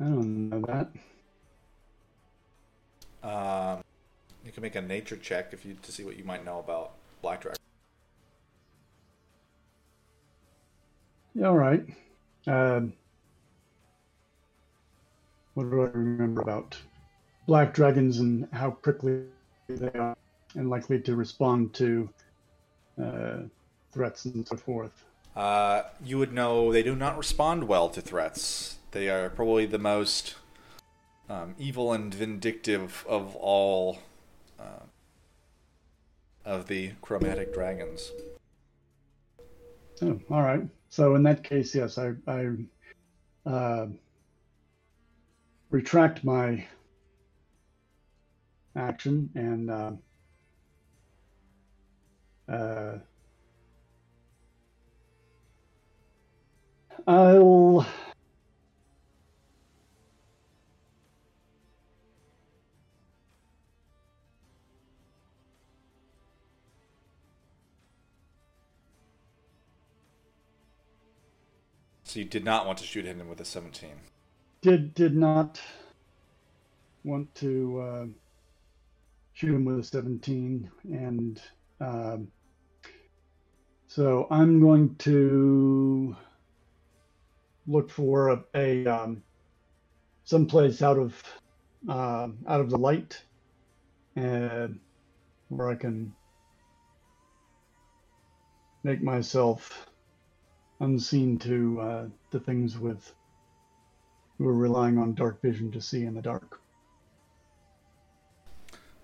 Speaker 2: I don't know that.
Speaker 1: Um, you can make a nature check if you to see what you might know about black dragon.
Speaker 2: Yeah, all right. Um, what do I remember about black dragons and how quickly they are and likely to respond to uh, threats and so forth?
Speaker 1: Uh, you would know they do not respond well to threats. They are probably the most um, evil and vindictive of all uh, of the chromatic dragons.
Speaker 2: Oh, all right. So in that case, yes, I, I uh, retract my action and uh, uh, I'll.
Speaker 1: So you did not want to shoot him with a 17.
Speaker 2: did did not want to uh, shoot him with a 17 and um, so i'm going to look for a, a um, someplace out of uh, out of the light and where i can make myself unseen to uh, the things with who are relying on dark vision to see in the dark.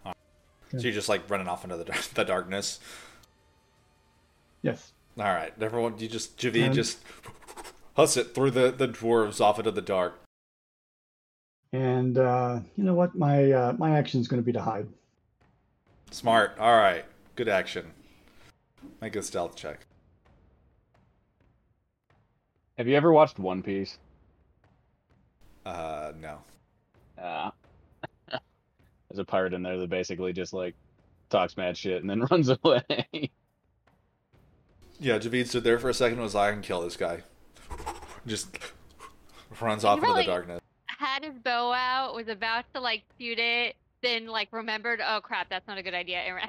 Speaker 1: So you're just like running off into the, the darkness.
Speaker 2: Yes.
Speaker 1: All right, everyone, you just Javi
Speaker 2: Um,
Speaker 1: just huss it through the the dwarves off into the dark.
Speaker 2: And uh, you know what? My uh, my action is going to be to hide.
Speaker 1: Smart. All right, good action. Make a stealth check.
Speaker 3: Have you ever watched One Piece?
Speaker 1: Uh, no.
Speaker 3: Uh, there's a pirate in there that basically just like talks mad shit and then runs away.
Speaker 1: Yeah, Javid stood there for a second and was like, I can kill this guy. Just runs off into
Speaker 4: really-
Speaker 1: the darkness.
Speaker 4: Had his bow out, was about to like shoot it, then like remembered, oh crap, that's not a good idea, and ran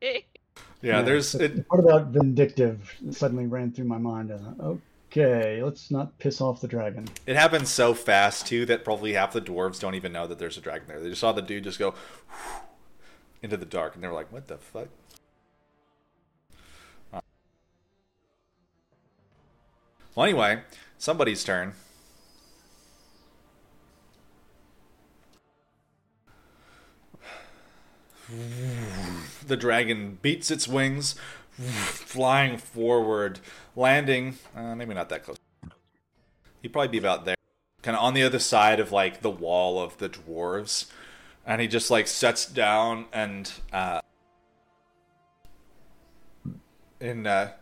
Speaker 4: away.
Speaker 1: Yeah, there's
Speaker 2: so
Speaker 1: it.
Speaker 2: What about vindictive? Suddenly ran through my mind. I thought, okay, let's not piss off the dragon.
Speaker 1: It happens so fast too that probably half the dwarves don't even know that there's a dragon there. They just saw the dude just go into the dark, and they were like, "What the fuck?" Well, anyway, somebody's turn. The dragon beats its wings, flying forward, landing. Uh, maybe not that close. He'd probably be about there, kind of on the other side of like the wall of the dwarves, and he just like sets down and uh, in uh,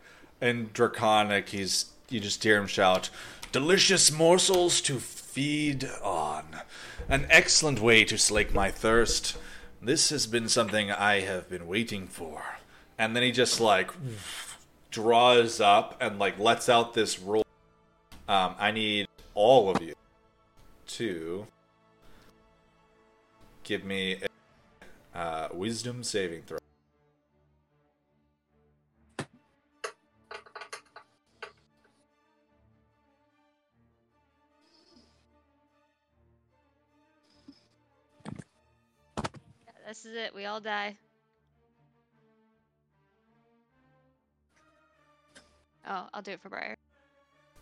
Speaker 1: in draconic, he's you just hear him shout, "Delicious morsels to feed on, an excellent way to slake my thirst. This has been something I have been waiting for." And then he just like draws up and like lets out this roll. Um, I need all of you to give me a uh, wisdom saving throw.
Speaker 4: This is it. We all die. Oh, I'll do it for Briar.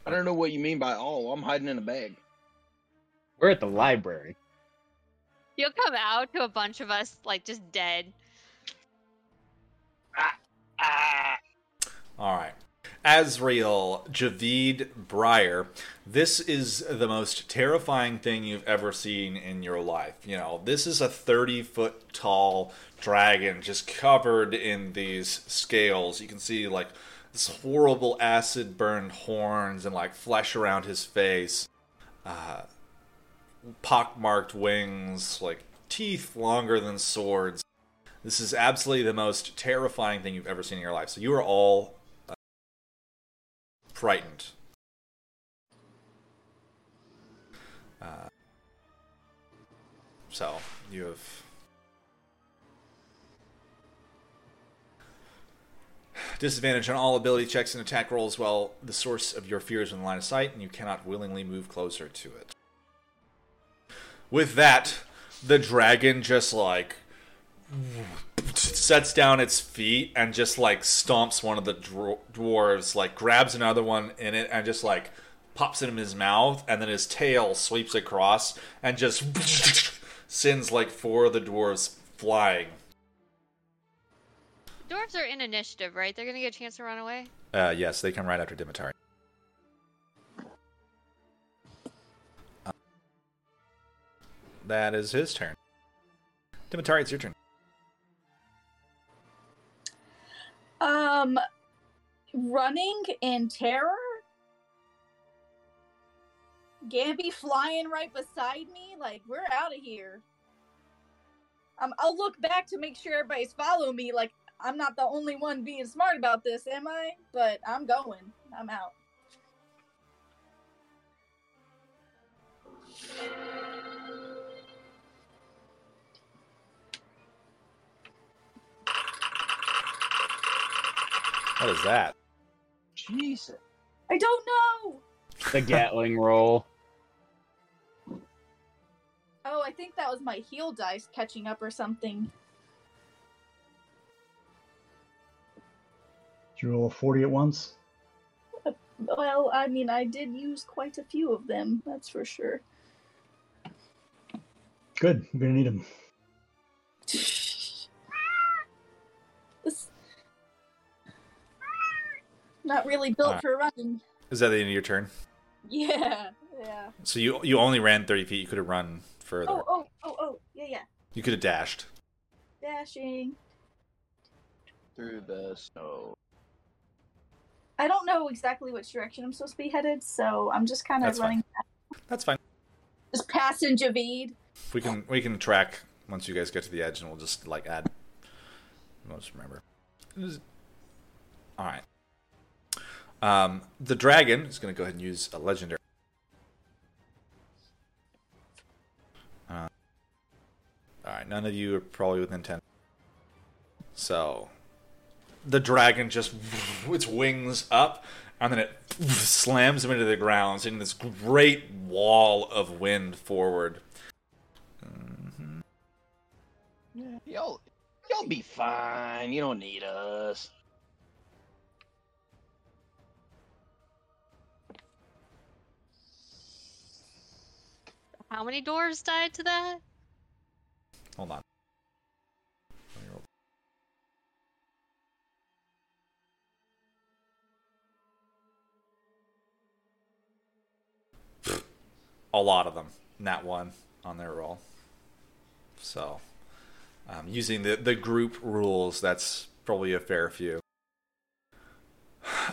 Speaker 5: I don't know what you mean by all. I'm hiding in a bag.
Speaker 3: We're at the library.
Speaker 4: You'll come out to a bunch of us like just dead.
Speaker 5: Ah,
Speaker 1: All right. Azrael, Javid, Briar, this is the most terrifying thing you've ever seen in your life. You know, this is a 30 foot tall dragon just covered in these scales. You can see, like, this horrible acid burned horns and, like, flesh around his face. Uh, pockmarked wings, like, teeth longer than swords. This is absolutely the most terrifying thing you've ever seen in your life. So you are all uh, frightened. Uh, so you have disadvantage on all ability checks and attack rolls while the source of your fear is in line of sight, and you cannot willingly move closer to it. With that, the dragon just like sets down its feet and just like stomps one of the dwar- dwarves, like grabs another one in it and just like pops it in his mouth, and then his tail sweeps across and just sends like four of the dwarves flying.
Speaker 4: Dwarves are in initiative, right? They're gonna get a chance to run away.
Speaker 1: Uh, yes, they come right after Dimitar. Uh, That is his turn. Dimitar, it's your turn.
Speaker 6: Um, running in terror. Gamby flying right beside me. Like we're out of here. Um, I'll look back to make sure everybody's following me. Like I'm not the only one being smart about this, am I? But I'm going. I'm out.
Speaker 1: What is that?
Speaker 5: Jesus.
Speaker 6: I don't know.
Speaker 3: The Gatling roll.
Speaker 6: Oh, I think that was my heel dice catching up or something.
Speaker 2: Did you roll a 40 at once?
Speaker 6: Well, I mean, I did use quite a few of them, that's for sure.
Speaker 2: Good. We're gonna need them.
Speaker 6: This not really built
Speaker 1: Alright.
Speaker 6: for running.
Speaker 1: Is that the end of your turn?
Speaker 6: Yeah, yeah.
Speaker 1: So you you only ran thirty feet. You could have run further.
Speaker 6: Oh, oh, oh, oh, yeah, yeah.
Speaker 1: You could have dashed.
Speaker 6: Dashing.
Speaker 5: Through the snow.
Speaker 6: I don't know exactly which direction I'm supposed to be headed, so I'm just kind of
Speaker 1: That's fine.
Speaker 6: running,
Speaker 1: That's fine.
Speaker 6: just passing Javid.
Speaker 1: We can we can track once you guys get to the edge, and we'll just like add. We'll just remember. All right. Um, the dragon is going to go ahead and use a legendary. Uh, all right, none of you are probably within ten. So, the dragon just its wings up, and then it slams him into the ground, sending this great wall of wind forward. Mm-hmm.
Speaker 5: Yeah, y'all, You'll be fine. You don't need us.
Speaker 4: How many dwarves died to that?
Speaker 1: Hold on. A lot of them. Nat one on their roll. So, um, using the, the group rules, that's probably a fair few.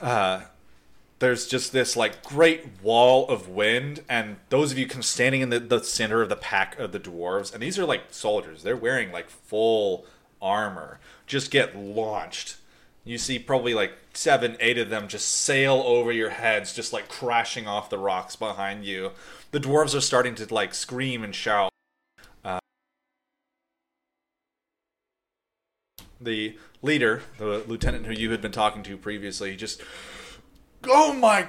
Speaker 1: Uh, there's just this like great wall of wind, and those of you of standing in the, the center of the pack of the dwarves, and these are like soldiers. They're wearing like full armor, just get launched. You see probably like seven, eight of them just sail over your heads, just like crashing off the rocks behind you. The dwarves are starting to like scream and shout. Uh, the leader, the lieutenant who you had been talking to previously, just Oh my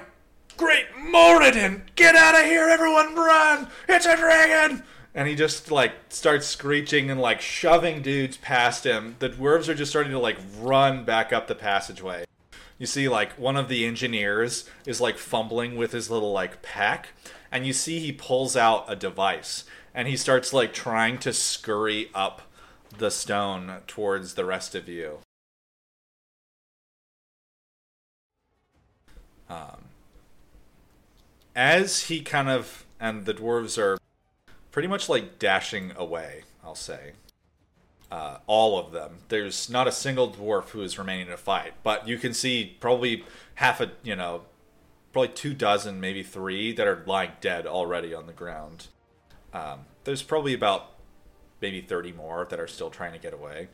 Speaker 1: great Moradin! Get out of here, everyone run! It's a dragon! And he just like starts screeching and like shoving dudes past him. The dwarves are just starting to like run back up the passageway. You see like one of the engineers is like fumbling with his little like pack, and you see he pulls out a device and he starts like trying to scurry up the stone towards the rest of you. Um, as he kind of and the dwarves are pretty much like dashing away, I'll say. Uh, all of them. There's not a single dwarf who is remaining to fight, but you can see probably half a, you know, probably two dozen, maybe three that are lying dead already on the ground. Um, there's probably about maybe 30 more that are still trying to get away.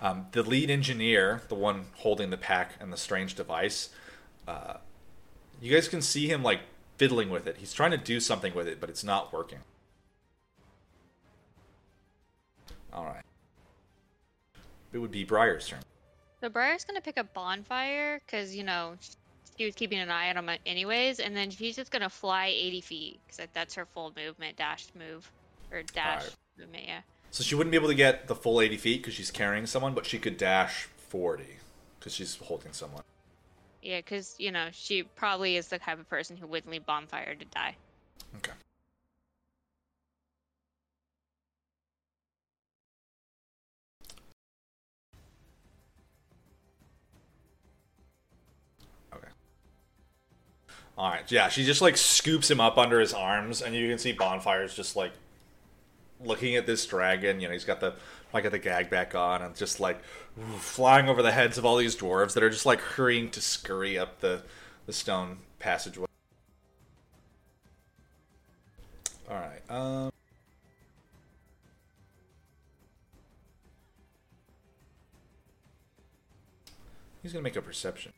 Speaker 1: Um, the lead engineer, the one holding the pack and the strange device, uh, you guys can see him like fiddling with it. He's trying to do something with it, but it's not working. All right. It would be Briar's turn.
Speaker 4: So Briar's gonna pick up bonfire because you know she was keeping an eye on him anyways, and then she's just gonna fly 80 feet because that's her full movement dash move or dash
Speaker 1: Alright.
Speaker 4: movement. Yeah.
Speaker 1: So she wouldn't be able to get the full 80 feet because she's carrying someone, but she could dash 40 because she's holding someone.
Speaker 4: Yeah, because you know she probably is the type of person who wouldn't leave bonfire to die.
Speaker 1: Okay. All right. Yeah, she just like scoops him up under his arms, and you can see Bonfire's just like looking at this dragon. You know, he's got the like got the gag back on, and just like flying over the heads of all these dwarves that are just like hurrying to scurry up the the stone passageway. All right. Um. He's gonna make a perception.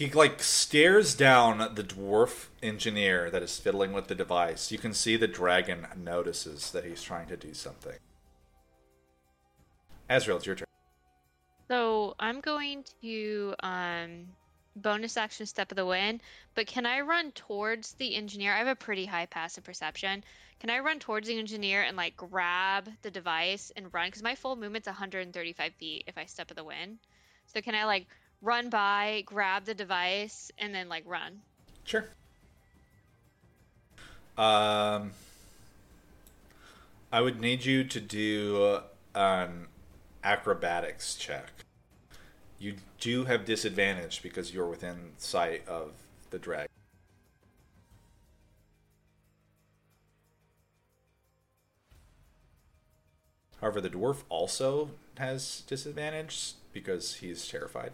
Speaker 1: He like stares down the dwarf engineer that is fiddling with the device. You can see the dragon notices that he's trying to do something. Azrael, it's your turn.
Speaker 4: So I'm going to um bonus action step of the wind, but can I run towards the engineer? I have a pretty high passive perception. Can I run towards the engineer and like grab the device and run? Because my full movement's 135 feet if I step of the wind. So can I like run by, grab the device, and then like run?
Speaker 1: Sure. Um, I would need you to do an acrobatics check. You do have disadvantage because you're within sight of the dragon. However, the dwarf also has disadvantage because he's terrified.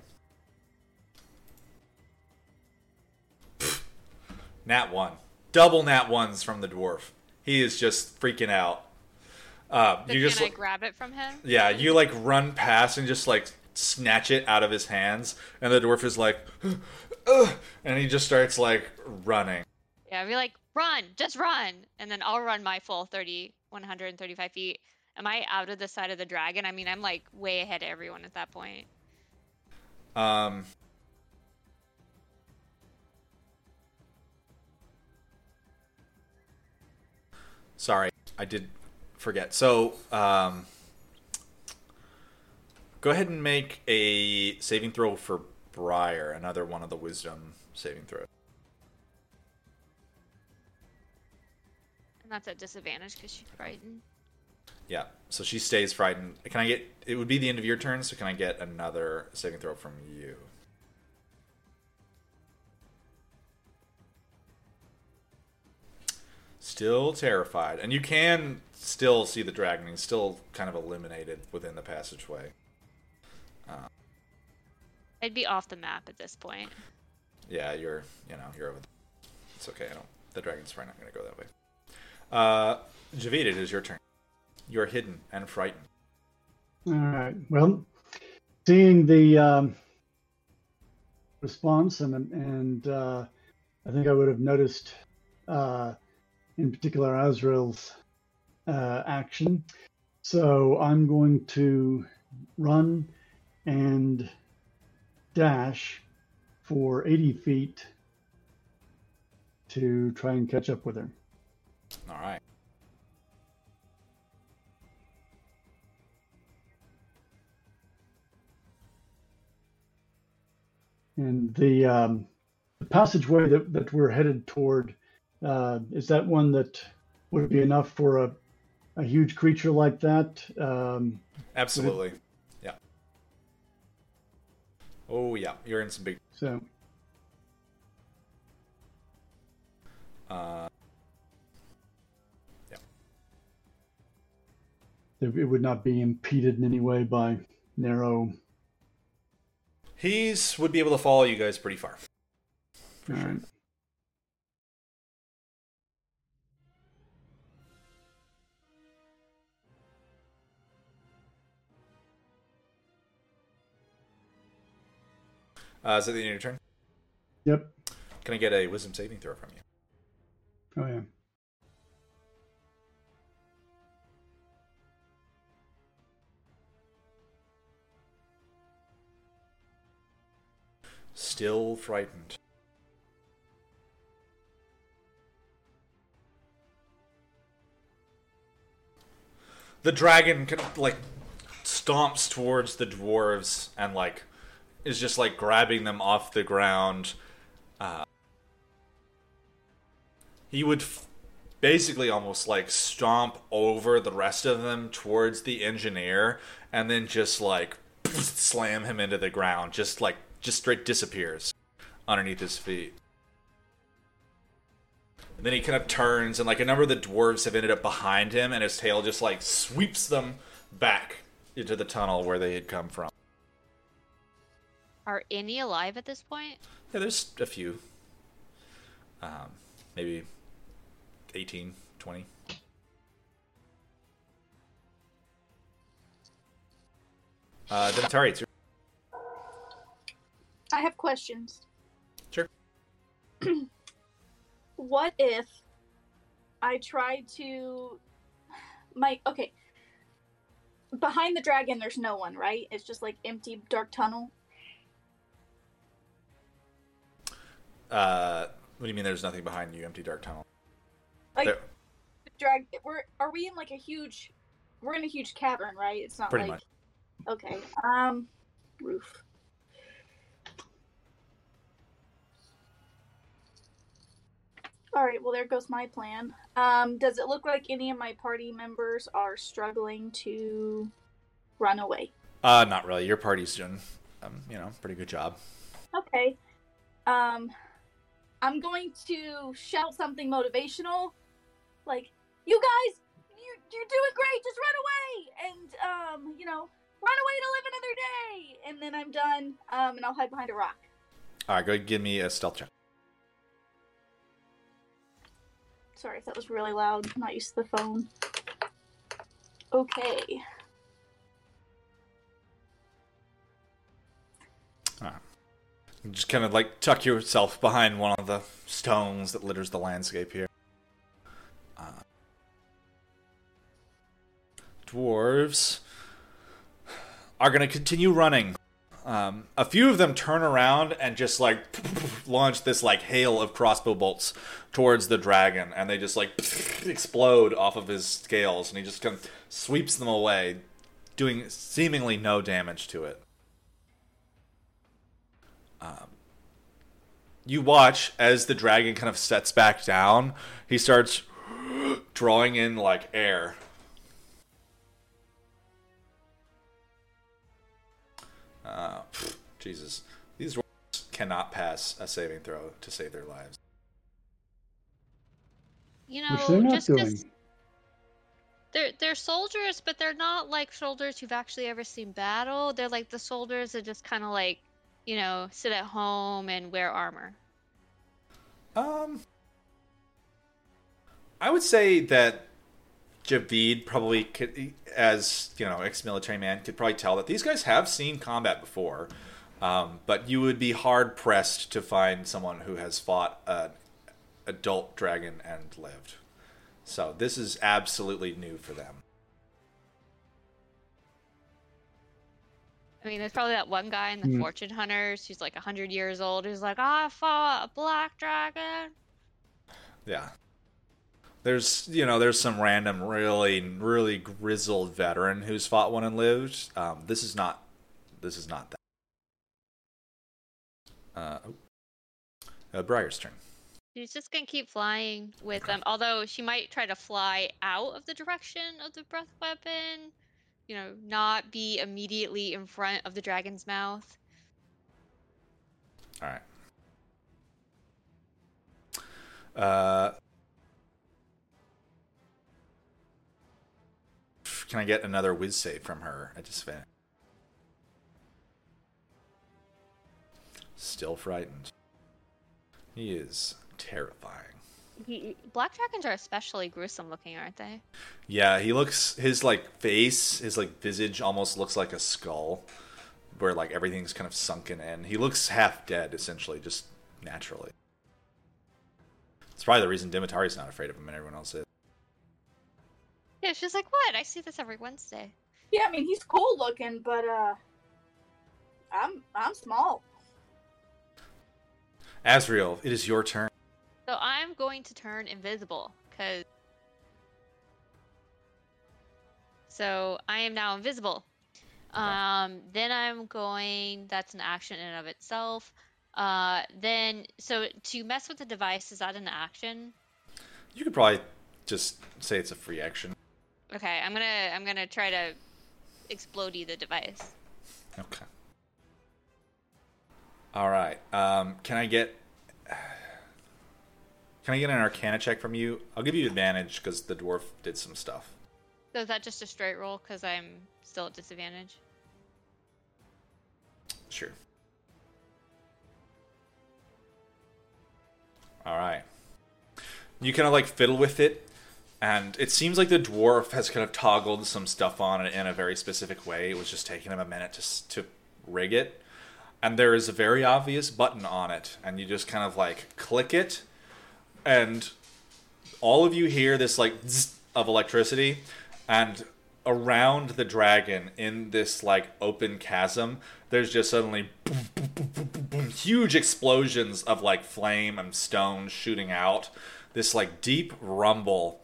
Speaker 1: Nat one, double nat ones from the dwarf. He is just freaking out. Uh, you
Speaker 4: can
Speaker 1: just
Speaker 4: I
Speaker 1: like-
Speaker 4: grab it from him?
Speaker 1: yeah, you like run past and just like snatch it out of his hands, and the dwarf is like, "Ugh," and he just starts like running.
Speaker 4: Yeah, I'd be like, run, just run. And then I'll run my full 30, 135 feet. Am I out of the side of the dragon? I mean, I'm like way ahead of everyone at that point.
Speaker 1: Um, Sorry, I did forget. So, um, go ahead and make a saving throw for Briar, another one of the wisdom saving throws.
Speaker 4: And that's at disadvantage because she's frightened.
Speaker 1: Yeah, so she stays frightened. Can I get? It would be the end of your turn, so can I get another saving throw from you? Still terrified, and you can still see the dragon. He's still kind of eliminated within the passageway.
Speaker 4: I'd be off the map at this point.
Speaker 1: Yeah, you're, you know, you're over. There. It's okay. I don't. The dragon's probably not going to go that way. Uh, Javid, it is your turn. You're hidden and frightened.
Speaker 2: All right. Well, seeing the um, response, and and uh, I think I would have noticed, uh, in particular, Azrael's uh, action. So I'm going to run and dash for 80 feet to try and catch up with her.
Speaker 1: All right.
Speaker 2: And the, um, the passageway that, that we're headed toward, uh, is that one that would be enough for a, a huge creature like that? Um,
Speaker 1: Absolutely. Yeah. Oh yeah, you're in some big.
Speaker 2: so,
Speaker 1: Uh,
Speaker 2: it, it would not be impeded in any way by narrow.
Speaker 1: he's would be able to follow you guys pretty far. For
Speaker 2: all
Speaker 1: sure.
Speaker 2: right.
Speaker 1: Uh, is that the end of your turn?
Speaker 2: Yep.
Speaker 1: Can I get a wisdom saving throw from you?
Speaker 2: Oh yeah.
Speaker 1: Still frightened. The dragon of like stomps towards the dwarves and like is just like grabbing them off the ground. Uh, he would f- basically almost like stomp over the rest of them towards the engineer and then just like slam him into the ground just like just straight disappears underneath his feet and then he kind of turns and like a number of the dwarves have ended up behind him and his tail just like sweeps them back into the tunnel where they had come from
Speaker 4: Are any alive at this point?
Speaker 1: yeah there's a few um, maybe 18 20 uh, Demetari, it's your
Speaker 6: I have questions.
Speaker 1: Sure.
Speaker 6: what if I try to my okay. Behind the dragon there's no one, right? It's just like empty dark tunnel.
Speaker 1: Uh, what do you mean? There's nothing behind you? Empty dark tunnel.
Speaker 6: Like
Speaker 1: There-
Speaker 6: drag we're are we in like a huge we're in a huge cavern, right? It's not
Speaker 1: Pretty
Speaker 6: like Okay. Um roof. All right, well there goes my plan. Um does it look like any of my party members are struggling to run away?
Speaker 1: Uh, not really. Your party's doing, um, you know, pretty good job.
Speaker 6: Okay. Um I'm going to shout something motivational like you guys you you're doing great just run away and um you know run away to live another day and then I'm done um and I'll hide behind a rock.
Speaker 1: All right, go ahead and give me a stealth check.
Speaker 6: Sorry if that was really loud. I'm not used to the phone. Okay.
Speaker 1: You Just kind of like tuck yourself behind one of the stones that litters the landscape here. Uh, dwarves are going to continue running Um, a few of them turn around and just like launch this like hail of crossbow bolts towards the dragon, and they just like explode off of his scales, and he just kind of sweeps them away, doing seemingly no damage to it. Um, you watch as the dragon kind of sets back down. He starts drawing in like air. Uh, pff, Jesus, these dwarves cannot pass a saving throw to save their lives.
Speaker 4: You
Speaker 2: Which they're
Speaker 4: know,
Speaker 2: not
Speaker 4: just
Speaker 2: doing.
Speaker 4: because they're they're soldiers, but they're not like soldiers who've actually ever seen battle. They're like the soldiers that just kind of like, you know, sit at home and wear armor.
Speaker 1: Um, I would say that Javid probably could, as you know, ex-military man, could probably tell that these guys have seen combat before. Um, but you would be hard pressed to find someone who has fought an adult dragon and lived. So this is absolutely new for them.
Speaker 4: I mean, there's probably that one guy in the
Speaker 2: Hmm.
Speaker 4: Fortune Hunters who's like 100 years old who's like, I fought a black dragon.
Speaker 1: Yeah. There's, you know, there's some random, really, really grizzled veteran who's fought one and lived. Um, this is not, this is not that. Uh, oh. uh, Briar's turn.
Speaker 4: She's just gonna keep flying with them. Although she might try to fly out of the direction of the breath weapon, you know, not be immediately in front of the dragon's mouth.
Speaker 1: All right. Uh, can I get another whiz save from her? I just finished. Still frightened. He is terrifying.
Speaker 4: He, black dragons are especially gruesome looking, aren't they?
Speaker 1: Yeah, he looks his like face, his like visage almost looks like a skull where like everything's kind of sunken in. He looks half dead essentially, just naturally. It's probably the reason Dimitari's not afraid of him and everyone else is.
Speaker 4: Yeah, she's like, what? I see this every Wednesday.
Speaker 6: Yeah, I mean he's cool looking, but uh, I'm I'm small.
Speaker 1: Azrael, it is your turn.
Speaker 4: I'm going to turn invisible, because. So I am now invisible. Um, then I'm going. That's an action in and of itself. Uh, then so to mess with the device is that an action?
Speaker 1: You could probably just say it's a free action.
Speaker 4: Okay, I'm gonna I'm gonna try to explode the device.
Speaker 1: Okay. All right. Um, can I get can I get an Arcana check from you? I'll give you advantage because the dwarf did some stuff.
Speaker 4: So is that just a straight roll? Because I'm still at disadvantage.
Speaker 1: Sure. All right. You kind of like fiddle with it, and it seems like the dwarf has kind of toggled some stuff on it in a very specific way. It was just taking him a minute to to rig it, and there is a very obvious button on it, and you just kind of like click it, and all of you hear this like of electricity, and around the dragon in this like open chasm, there's just suddenly boom, boom, boom, huge explosions of like flame and stone shooting out. This like deep rumble,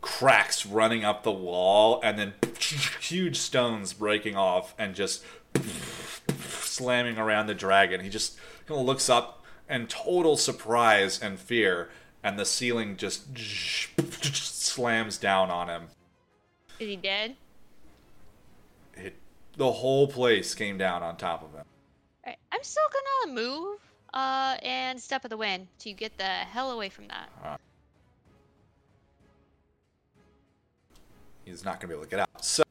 Speaker 1: cracks running up the wall, and then huge stones breaking off and just slamming around the dragon. He just kind of looks up in total surprise and fear, and the ceiling just slams down on him.
Speaker 4: Is he dead?
Speaker 1: It, the whole place came down on top of him.
Speaker 4: Alright, I'm still gonna move uh, and step of the wind to get the hell away from that.
Speaker 1: He's not to be able to get out. So,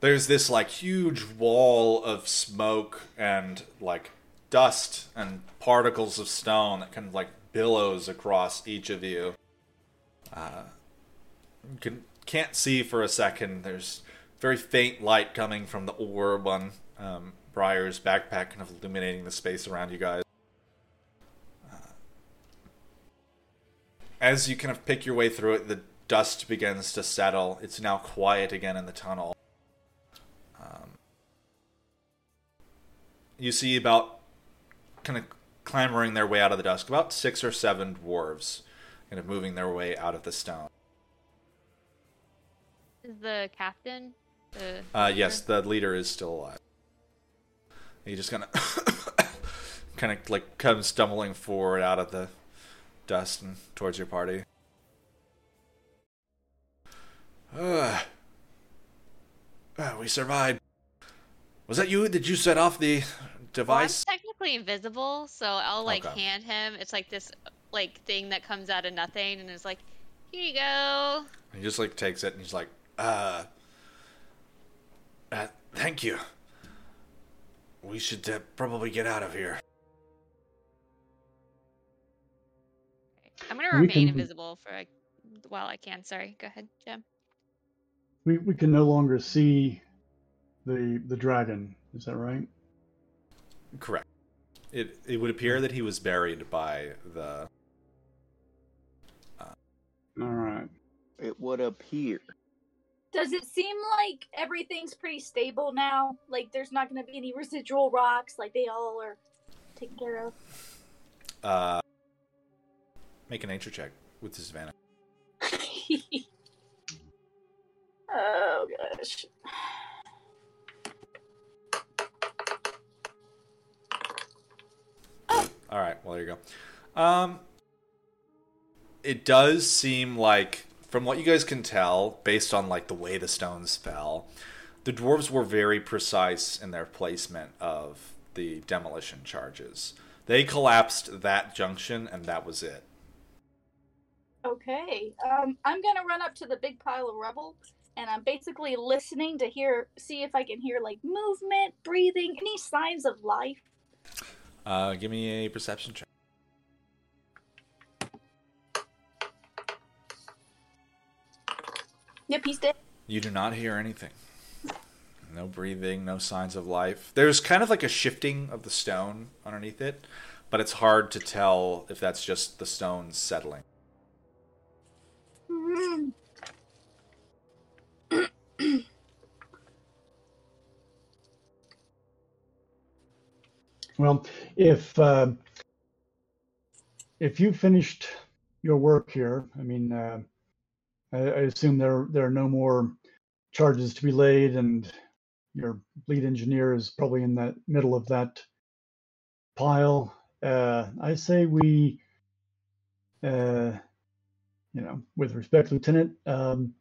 Speaker 1: there's this like huge wall of smoke and like dust and particles of stone that kind of like billows across each of you. Uh, you can can't see for a second. There's very faint light coming from the orb on um, Briar's backpack, kind of illuminating the space around you guys. as you kind of pick your way through it, the dust begins to settle. It's now quiet again in the tunnel. Um, you see about kind of clambering their way out of the dusk, about six or seven dwarves kind of moving their way out of the stone.
Speaker 4: Is the captain? The
Speaker 1: Uh, yes, the leader is still alive. He just kind of, kind of like comes stumbling forward out of the dust and towards your party. Uh, uh, we survived. Was that you? Did you set off the
Speaker 4: Well, I'm technically invisible, so I'll like
Speaker 1: Okay.
Speaker 4: hand him. It's like this like thing that comes out of nothing, and it's like, here you go.
Speaker 1: He just like takes it and he's like, uh, uh thank you. We should uh, probably get out of here.
Speaker 4: I'm gonna remain
Speaker 2: can-
Speaker 4: invisible for like, while I can. Sorry, go ahead, Jim.
Speaker 2: We we can no longer see the the dragon. Is that right?
Speaker 1: Correct. It it would appear that he was buried by the.
Speaker 2: All right.
Speaker 5: It would appear.
Speaker 6: Does it seem like everything's pretty stable now? Like there's not going to be any residual rocks, like they all are taken care of?
Speaker 1: Uh, make a nature check with disadvantage.
Speaker 6: oh gosh.
Speaker 1: All right. Well, there you go. Um, it does seem like, from what you guys can tell, based on like the way the stones fell, the dwarves were very precise in their placement of the demolition charges. They collapsed that junction, and that was it.
Speaker 6: Okay. Um, I'm gonna run up to the big pile of rubble, and I'm basically listening to hear, see if I can hear like movement, breathing, any signs of life.
Speaker 1: Uh, give me a perception check.
Speaker 6: Yep, he's dead.
Speaker 1: You do not hear anything. No breathing, no signs of life. There's kind of like a shifting of the stone underneath it, but it's hard to tell if that's just the stone settling.
Speaker 2: Well, if uh, if you finished your work here, I mean, uh, I, I assume there there are no more charges to be laid, and your lead engineer is probably in that middle of that pile. Uh, I say we, uh, you know, with respect, Lieutenant, um,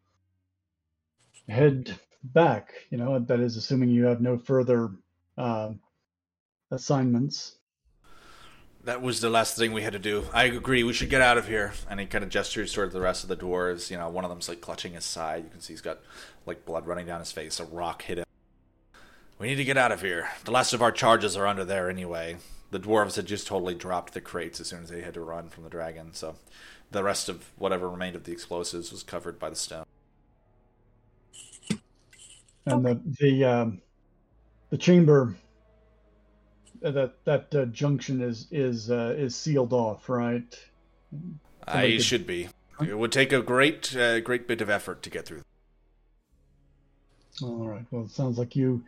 Speaker 2: head back. You know, that is assuming you have no further. Uh, assignments.
Speaker 1: That was the last thing we had to do. I agree. We should get out of here. And he kind of gestures toward the rest of the dwarves. You know, one of them's like clutching his side. You can see he's got like blood running down his face. A rock hit him. We need to get out of here. The last of our charges are under there anyway. The dwarves had just totally dropped the crates as soon as they had to run from the dragon. So the rest of whatever remained of the explosives was covered by the stone.
Speaker 2: And the the um, the chamber that that uh, junction is is uh, is sealed off, right?
Speaker 1: I
Speaker 2: could-
Speaker 1: should be. It would take a great, uh, great bit of effort to get through.
Speaker 2: All right. Well, it sounds like you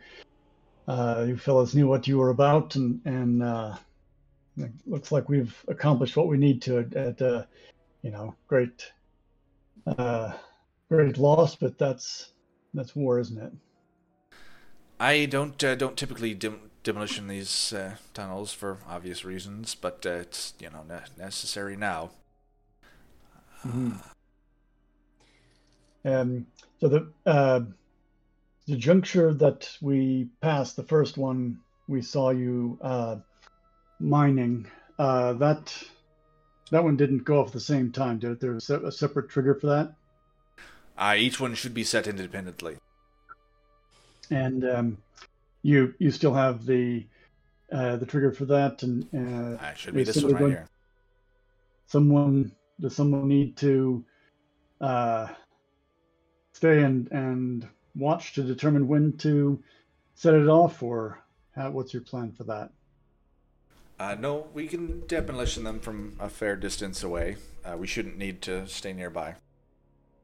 Speaker 2: uh, you fellas knew what you were about, and and uh, it looks like we've accomplished what we need to at, at uh, you know great uh, great loss, but that's that's war, isn't it?
Speaker 1: I don't uh, don't typically dem- demolition these uh, tunnels for obvious reasons, but uh, it's you know ne- necessary now.
Speaker 2: Um, so the uh, the juncture that we passed, the first one we saw you uh, mining, uh, that that one didn't go off at the same time, did it? There was a a separate trigger for that,
Speaker 1: Uh, each one should be set independently.
Speaker 2: and um, you you still have the uh, the trigger for that, and uh,
Speaker 1: I should be this one right
Speaker 2: going-
Speaker 1: here.
Speaker 2: someone does someone need to uh, stay and and watch to determine when to set it off, or how, what's your plan for that?
Speaker 1: Uh, no, we can demolition them from a fair distance away. Uh, we shouldn't need to stay nearby.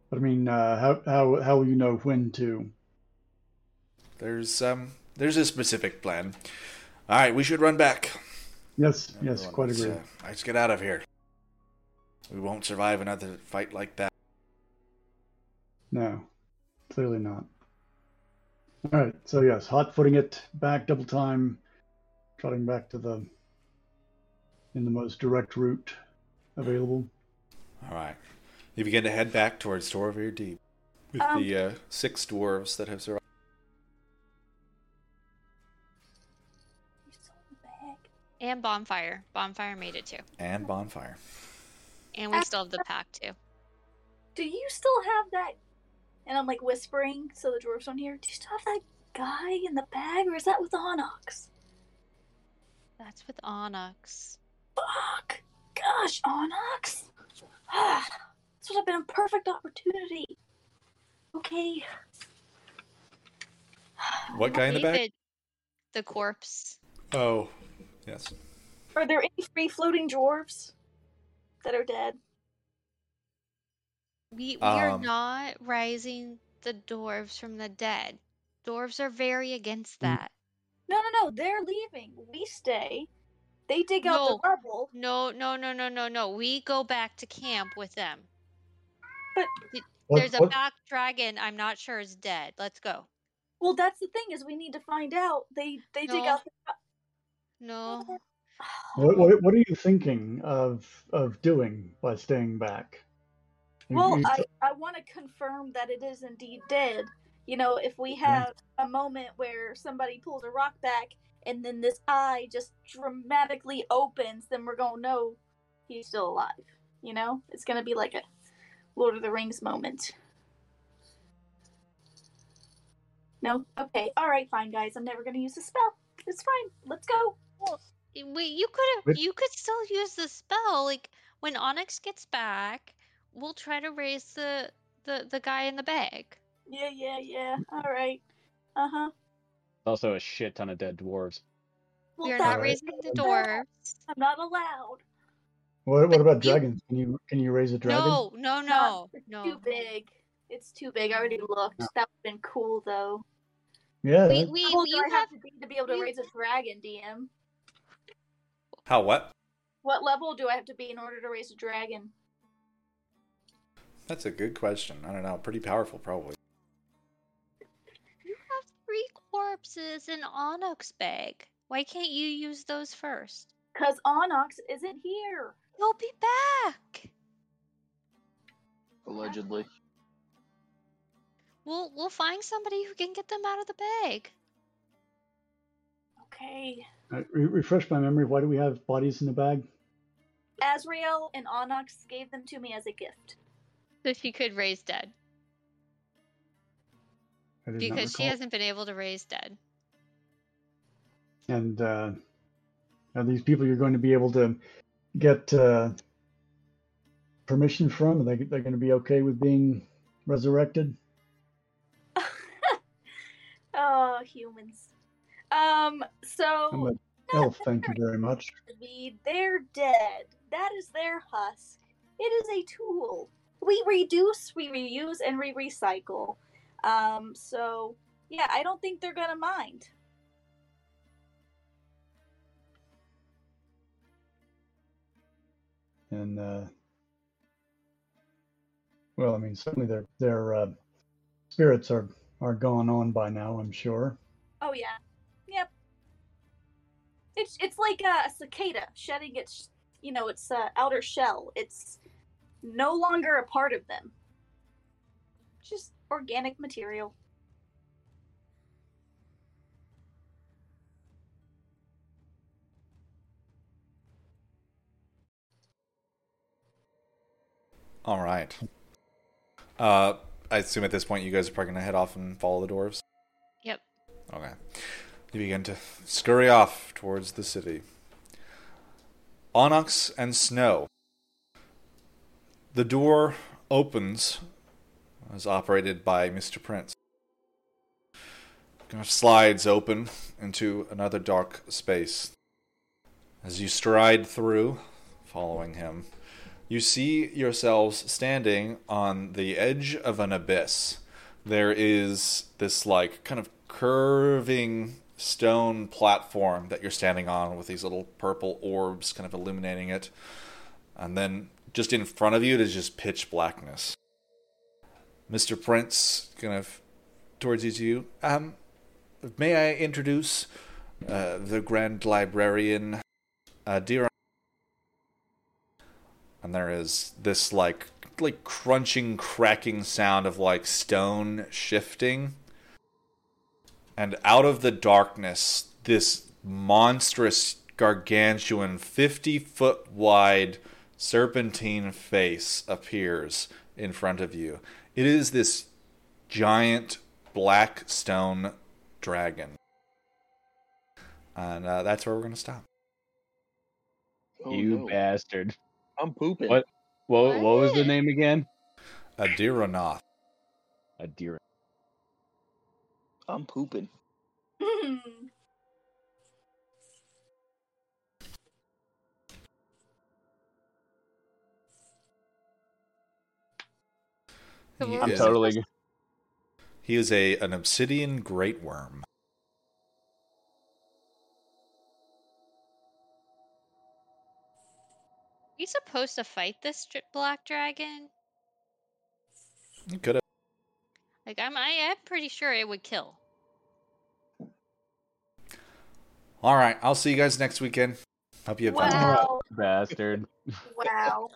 Speaker 2: But I mean, uh, how how how will you know when to?
Speaker 1: There's um there's a specific plan. All right, we should run back.
Speaker 2: Yes, yes, quite
Speaker 1: let's,
Speaker 2: agree.
Speaker 1: uh, let's get out of here. We won't survive another fight like that.
Speaker 2: No, clearly not. All right, so yes, hot footing it back double time, trotting back to the in the most direct route available.
Speaker 1: All right. You begin to head back towards Toravir Deep with
Speaker 6: Um,
Speaker 1: the uh, six dwarves that have survived.
Speaker 4: And bonfire. Bonfire made it too.
Speaker 1: And bonfire.
Speaker 4: And we still have the pack too.
Speaker 6: Do you still have that? And I'm like whispering so the dwarves don't hear. Do you still have that guy in the bag, or is that with Onyx?
Speaker 4: That's with Onyx.
Speaker 6: Fuck! Gosh, Onyx! Ah, this would have been a perfect opportunity. Okay.
Speaker 1: What guy in the back?
Speaker 4: David, The corpse.
Speaker 1: Oh, yes.
Speaker 6: Are there any free floating dwarves that are dead?
Speaker 4: We we are
Speaker 1: Um,
Speaker 4: not rising the dwarves from the dead. Dwarves are very against that.
Speaker 6: No, no, no. They're leaving. We stay. They dig out
Speaker 4: No.
Speaker 6: the rubble.
Speaker 4: No, no, no, no, no, no. We go back to camp with them.
Speaker 6: But
Speaker 2: What-
Speaker 4: There's a
Speaker 2: what-
Speaker 4: back dragon. I'm not sure is dead. Let's go.
Speaker 6: well, that's the thing is we need to find out. They they dig out the.
Speaker 4: No.
Speaker 2: What, what, what are you thinking of of doing by staying back? You-
Speaker 6: Well,
Speaker 2: you-
Speaker 6: I, I want to confirm that it is indeed dead. You know, if we have a moment where somebody pulls a rock back and then this eye just dramatically opens, then we're going to know he's still alive. You know? It's going to be like a Lord of the Rings moment. No? Okay. All right, fine, guys. I'm never going to use the spell. It's fine. Let's go.
Speaker 4: Wait, you could have.
Speaker 2: Wait.
Speaker 4: You could still use the spell. Like when Onyx gets back, we'll try to raise the the the guy in the bag.
Speaker 6: Yeah, yeah, yeah. All right. Uh huh.
Speaker 3: Also, a shit ton of dead dwarves.
Speaker 6: Well,
Speaker 4: we are not
Speaker 2: Alright.
Speaker 4: raising the
Speaker 6: No.
Speaker 4: dwarves.
Speaker 6: I'm not allowed.
Speaker 2: what, what
Speaker 4: but
Speaker 2: about
Speaker 4: you-
Speaker 2: dragons? Can you can you raise a dragon?
Speaker 4: No, no, no,
Speaker 6: it's
Speaker 4: no.
Speaker 6: Too big. It's too big. I already looked.
Speaker 2: No.
Speaker 6: That would have been cool, though.
Speaker 2: Yeah.
Speaker 4: We we
Speaker 6: How old do
Speaker 4: you
Speaker 6: I have
Speaker 4: have
Speaker 6: to be to be able to
Speaker 4: you-
Speaker 6: raise a dragon, DM?
Speaker 1: How what?
Speaker 6: What level do I have to be in order to raise a dragon?
Speaker 1: That's a good question. I don't know. Pretty powerful, probably.
Speaker 4: you have three corpses in Onyx bag. Why can't you use those first?
Speaker 6: Because Onyx isn't here.
Speaker 4: He'll be back.
Speaker 5: Allegedly.
Speaker 4: We'll we'll find somebody who can get them out of the bag.
Speaker 6: Okay.
Speaker 2: Uh, re- refresh my memory. Why do we have bodies in the bag?
Speaker 6: Azrael and Onyx gave them to me as a gift.
Speaker 4: So she could raise dead.
Speaker 2: I did not
Speaker 4: Because she hasn't been able to raise dead.
Speaker 2: And uh, are these people you're going to be able to get uh, permission from? Are they they're going to be okay with being resurrected?
Speaker 6: oh, humans. Um, so
Speaker 2: elf, thank you very much.
Speaker 6: They're dead. That is their husk. It is a tool. We reduce, we reuse, and we recycle. Um, so yeah, I don't think they're gonna mind.
Speaker 2: And uh, well, I mean, certainly their their uh, spirits are are gone on by now. I'm sure.
Speaker 6: Oh yeah. It's it's like a cicada shedding its you know its uh, outer shell. It's no longer a part of them. Just organic material.
Speaker 1: All right. Uh, I assume at this point you guys are probably gonna head off and follow the dwarves.
Speaker 4: Yep.
Speaker 1: Okay. You begin to scurry off towards the city. Onyx and Snow. The door opens, as operated by Mr. Prince. Kind of slides open into another dark space. As you stride through, following him, you see yourselves standing on the edge of an abyss. There is this like kind of curving stone platform that you're standing on with these little purple orbs kind of illuminating it. And then just in front of you it is just pitch blackness. Mr. Prince kind of towards you to you. Um may I introduce uh, the Grand Librarian uh, Dira and there is this like like crunching cracking sound of like stone shifting and out of the darkness this monstrous gargantuan 50 foot wide serpentine face appears in front of you it is this giant black stone dragon and uh, that's where we're going to stop
Speaker 5: Oh,
Speaker 3: you
Speaker 5: no.
Speaker 3: bastard.
Speaker 5: I'm pooping.
Speaker 3: What? What, what was the name again?
Speaker 1: Adiranoth.
Speaker 3: A deer.
Speaker 5: I'm pooping.
Speaker 1: He
Speaker 3: I'm
Speaker 1: is-
Speaker 3: totally.
Speaker 1: He is a an obsidian great worm.
Speaker 4: Are we supposed to fight this dr- black dragon?
Speaker 1: You could have.
Speaker 4: Like I'm, I am pretty sure it would kill.
Speaker 1: All right, I'll see you guys next weekend. Hope you have fun.
Speaker 3: Bastard.
Speaker 6: Wow.